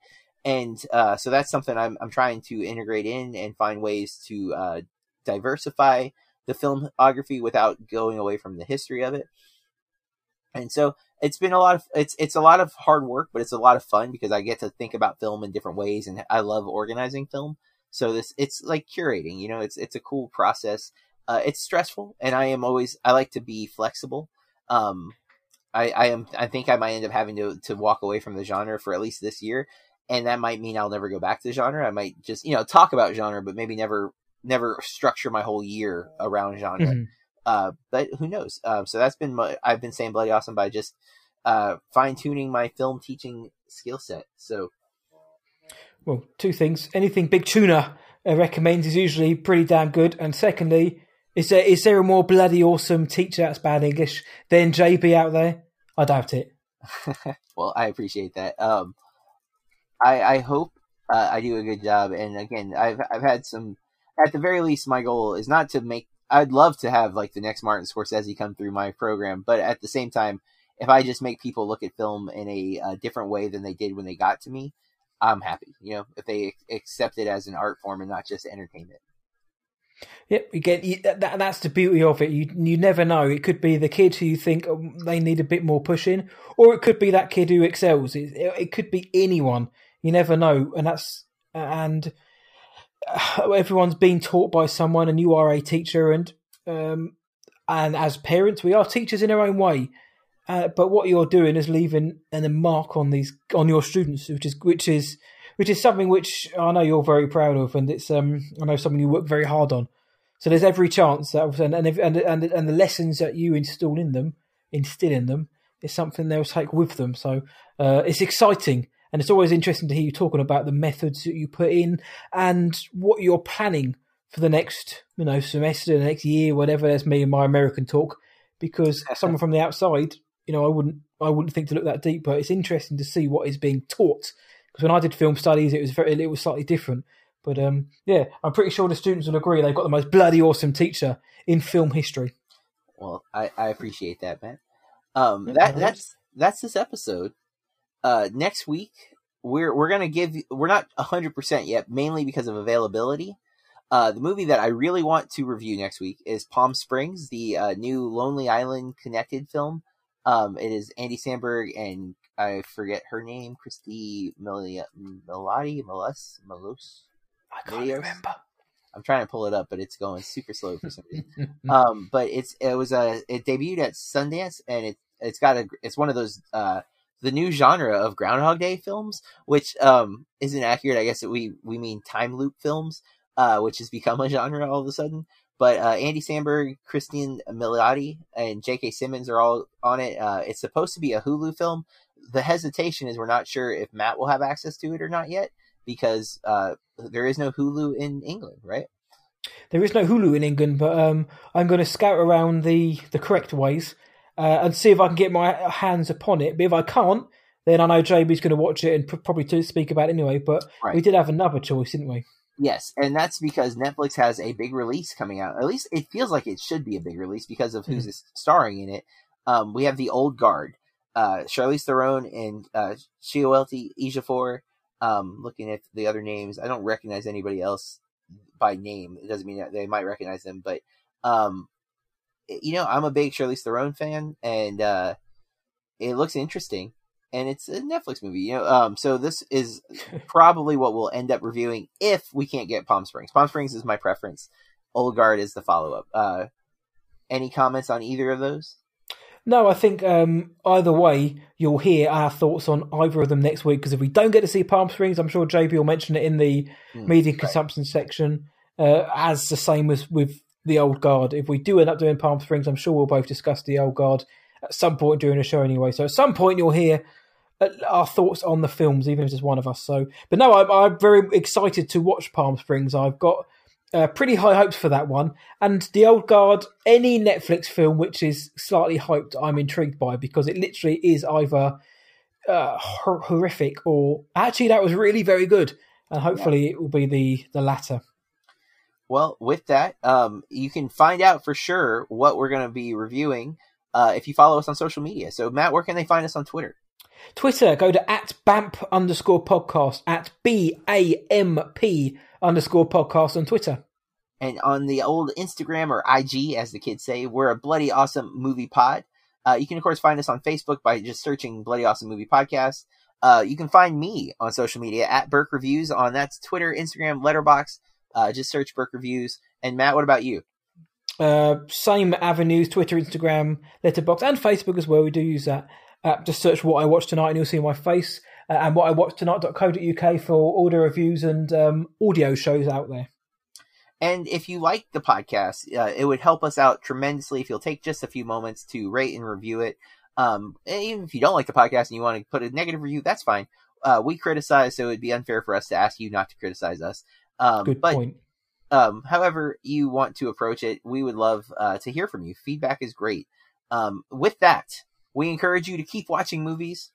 And uh, so that's something I'm I'm trying to integrate in and find ways to uh, diversify the filmography without going away from the history of it. And so it's been a lot of it's it's a lot of hard work, but it's a lot of fun because I get to think about film in different ways, and I love organizing film. So this it's like curating, you know, it's it's a cool process. Uh, it's stressful, and I am always I like to be flexible. Um, I, I am I think I might end up having to to walk away from the genre for at least this year, and that might mean I'll never go back to the genre. I might just you know talk about genre, but maybe never never structure my whole year around genre. Mhm. Uh, but who knows? Um, so that's been my, I've been saying bloody awesome by just uh, fine tuning my film teaching skill set. So Well, two things. Anything Big Tuna uh, recommends is usually pretty damn good. And secondly, is there is there a more bloody awesome teacher that's bad English than JB out there? I doubt it. well, I appreciate that. Um, I I hope uh, I do a good job. And again, I've I've had some. At the very least, my goal is not to make. I'd love to have like the next Martin Scorsese come through my program, but at the same time, if I just make people look at film in a, uh different way than they did when they got to me, I'm happy. You know, if they accept it as an art form and not just entertainment. Yep, you, that, that's the beauty of it. You you never know. It could be the kid who you think oh, they need a bit more pushing, or it could be that kid who excels. It, it, could be anyone. You never know, and that's and everyone's been taught by someone, and you are a teacher, and um, and as parents, we are teachers in our own way. Uh, but what you're doing is leaving a mark on these on your students, which is which is which is something which I know you're very proud of, and it's um I know something you work very hard on. So there's every chance that and and if- and and, and the lessons that you install in them, instill in them, is something they'll take with them. So uh, it's exciting, and it's always interesting to hear you talking about the methods that you put in and what you're planning for the next you know semester, the next year, whatever. That's me and my American talk, because someone from the outside, you know, I wouldn't I wouldn't think to look that deep, but it's interesting to see what is being taught. Because when I did film studies, it was very it was slightly different. But um, yeah, I'm pretty sure the students will agree they've got the most bloody awesome teacher in film history. Well, I, I appreciate that, man. Um, that no that's that's this episode. Uh, next week we're we're gonna give we're not hundred percent yet, mainly because of availability. Uh, the movie that I really want to review next week is Palm Springs, the uh, new Lonely Island connected film. Um, it is Andy Samberg and I forget her name, Christy Mili- Milotti, Milus, Milus. I can't Videos? remember. I'm trying to pull it up, but it's going super slow for some reason um but it's it was a it debuted at Sundance and it it's got a it's one of those uh the new genre of Groundhog Day films, which um isn't accurate. I guess that we we mean time loop films, uh, which has become a genre all of a sudden. But uh, Andy Samberg, Christine Milioti, and J.K. Simmons are all on it. Uh, it's supposed to be a Hulu film. The hesitation is we're not sure if Matt will have access to it or not yet because uh, there is no Hulu in England, right? There is no Hulu in England, but um, I'm going to scout around the, the correct ways uh, and see if I can get my hands upon it. But if I can't, then I know JB's going to watch it and pr- probably to speak about it anyway. But Right. we did have another choice, didn't we? Yes, and that's because Netflix has a big release coming out. At least it feels like it should be a big release because of who's starring in it. Um, we have the old guard, uh, Charlize Theron and uh, Chiwetel Ejiofor, Um, looking at the other names, I don't recognize anybody else by name. It doesn't mean that they might recognize them, but um, you know, I'm a big Charlize Theron fan, and uh, it looks interesting. And it's a Netflix movie, you know. Um, so this is probably what we'll end up reviewing if we can't get Palm Springs. Palm Springs is my preference. Old Guard is the follow up. Uh, any comments on either of those? No, I think um, either way, you'll hear our thoughts on either of them next week. Because if we don't get to see Palm Springs, I'm sure JB will mention it in the Mm, media right. consumption section, uh, as the same as with the Old Guard. If we do end up doing Palm Springs, I'm sure we'll both discuss the Old Guard at some point during the show anyway. So at some point, you'll hear uh, our thoughts on the films, even if it's one of us. So, but no, I'm, I'm very excited to watch Palm Springs. I've got uh, pretty high hopes for that one. And the Old Guard, any Netflix film which is slightly hyped, I'm intrigued by because it literally is either uh, hor- horrific or actually that was really very good. And hopefully it will be the the latter. Well, with that, um, you can find out for sure what we're going to be reviewing uh, if you follow us on social media. So, Matt, where can they find us on Twitter? Twitter, go to at BAMP underscore podcast, at B A M P underscore podcast on Twitter. And on the old Instagram or IG, as the kids say, we're a bloody awesome movie pod. Uh, you can, of course, find us on Facebook by just searching Bloody Awesome Movie Podcast. Uh, you can find me on social media at Burke Reviews on that's Twitter, Instagram, Letterboxd. Uh, just search Burke Reviews. And Matt, what about you? Uh, same avenues Twitter, Instagram, Letterboxd, and Facebook as well. We do use that. Uh, just search what I watched tonight and you'll see my face. Uh, and what I watched tonight.co.uk for all the reviews and um, audio shows out there. And if you like the podcast, uh, it would help us out tremendously if you'll take just a few moments to rate and review it. Um, even if you don't like the podcast and you want to put a negative review, that's fine. Uh, we criticize, so it would be unfair for us to ask you not to criticize us. Um, Good but point. um, however you want to approach it, we would love uh, to hear from you. Feedback is great. Um, with that, we encourage you to keep watching movies.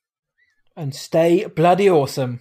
And stay bloody awesome.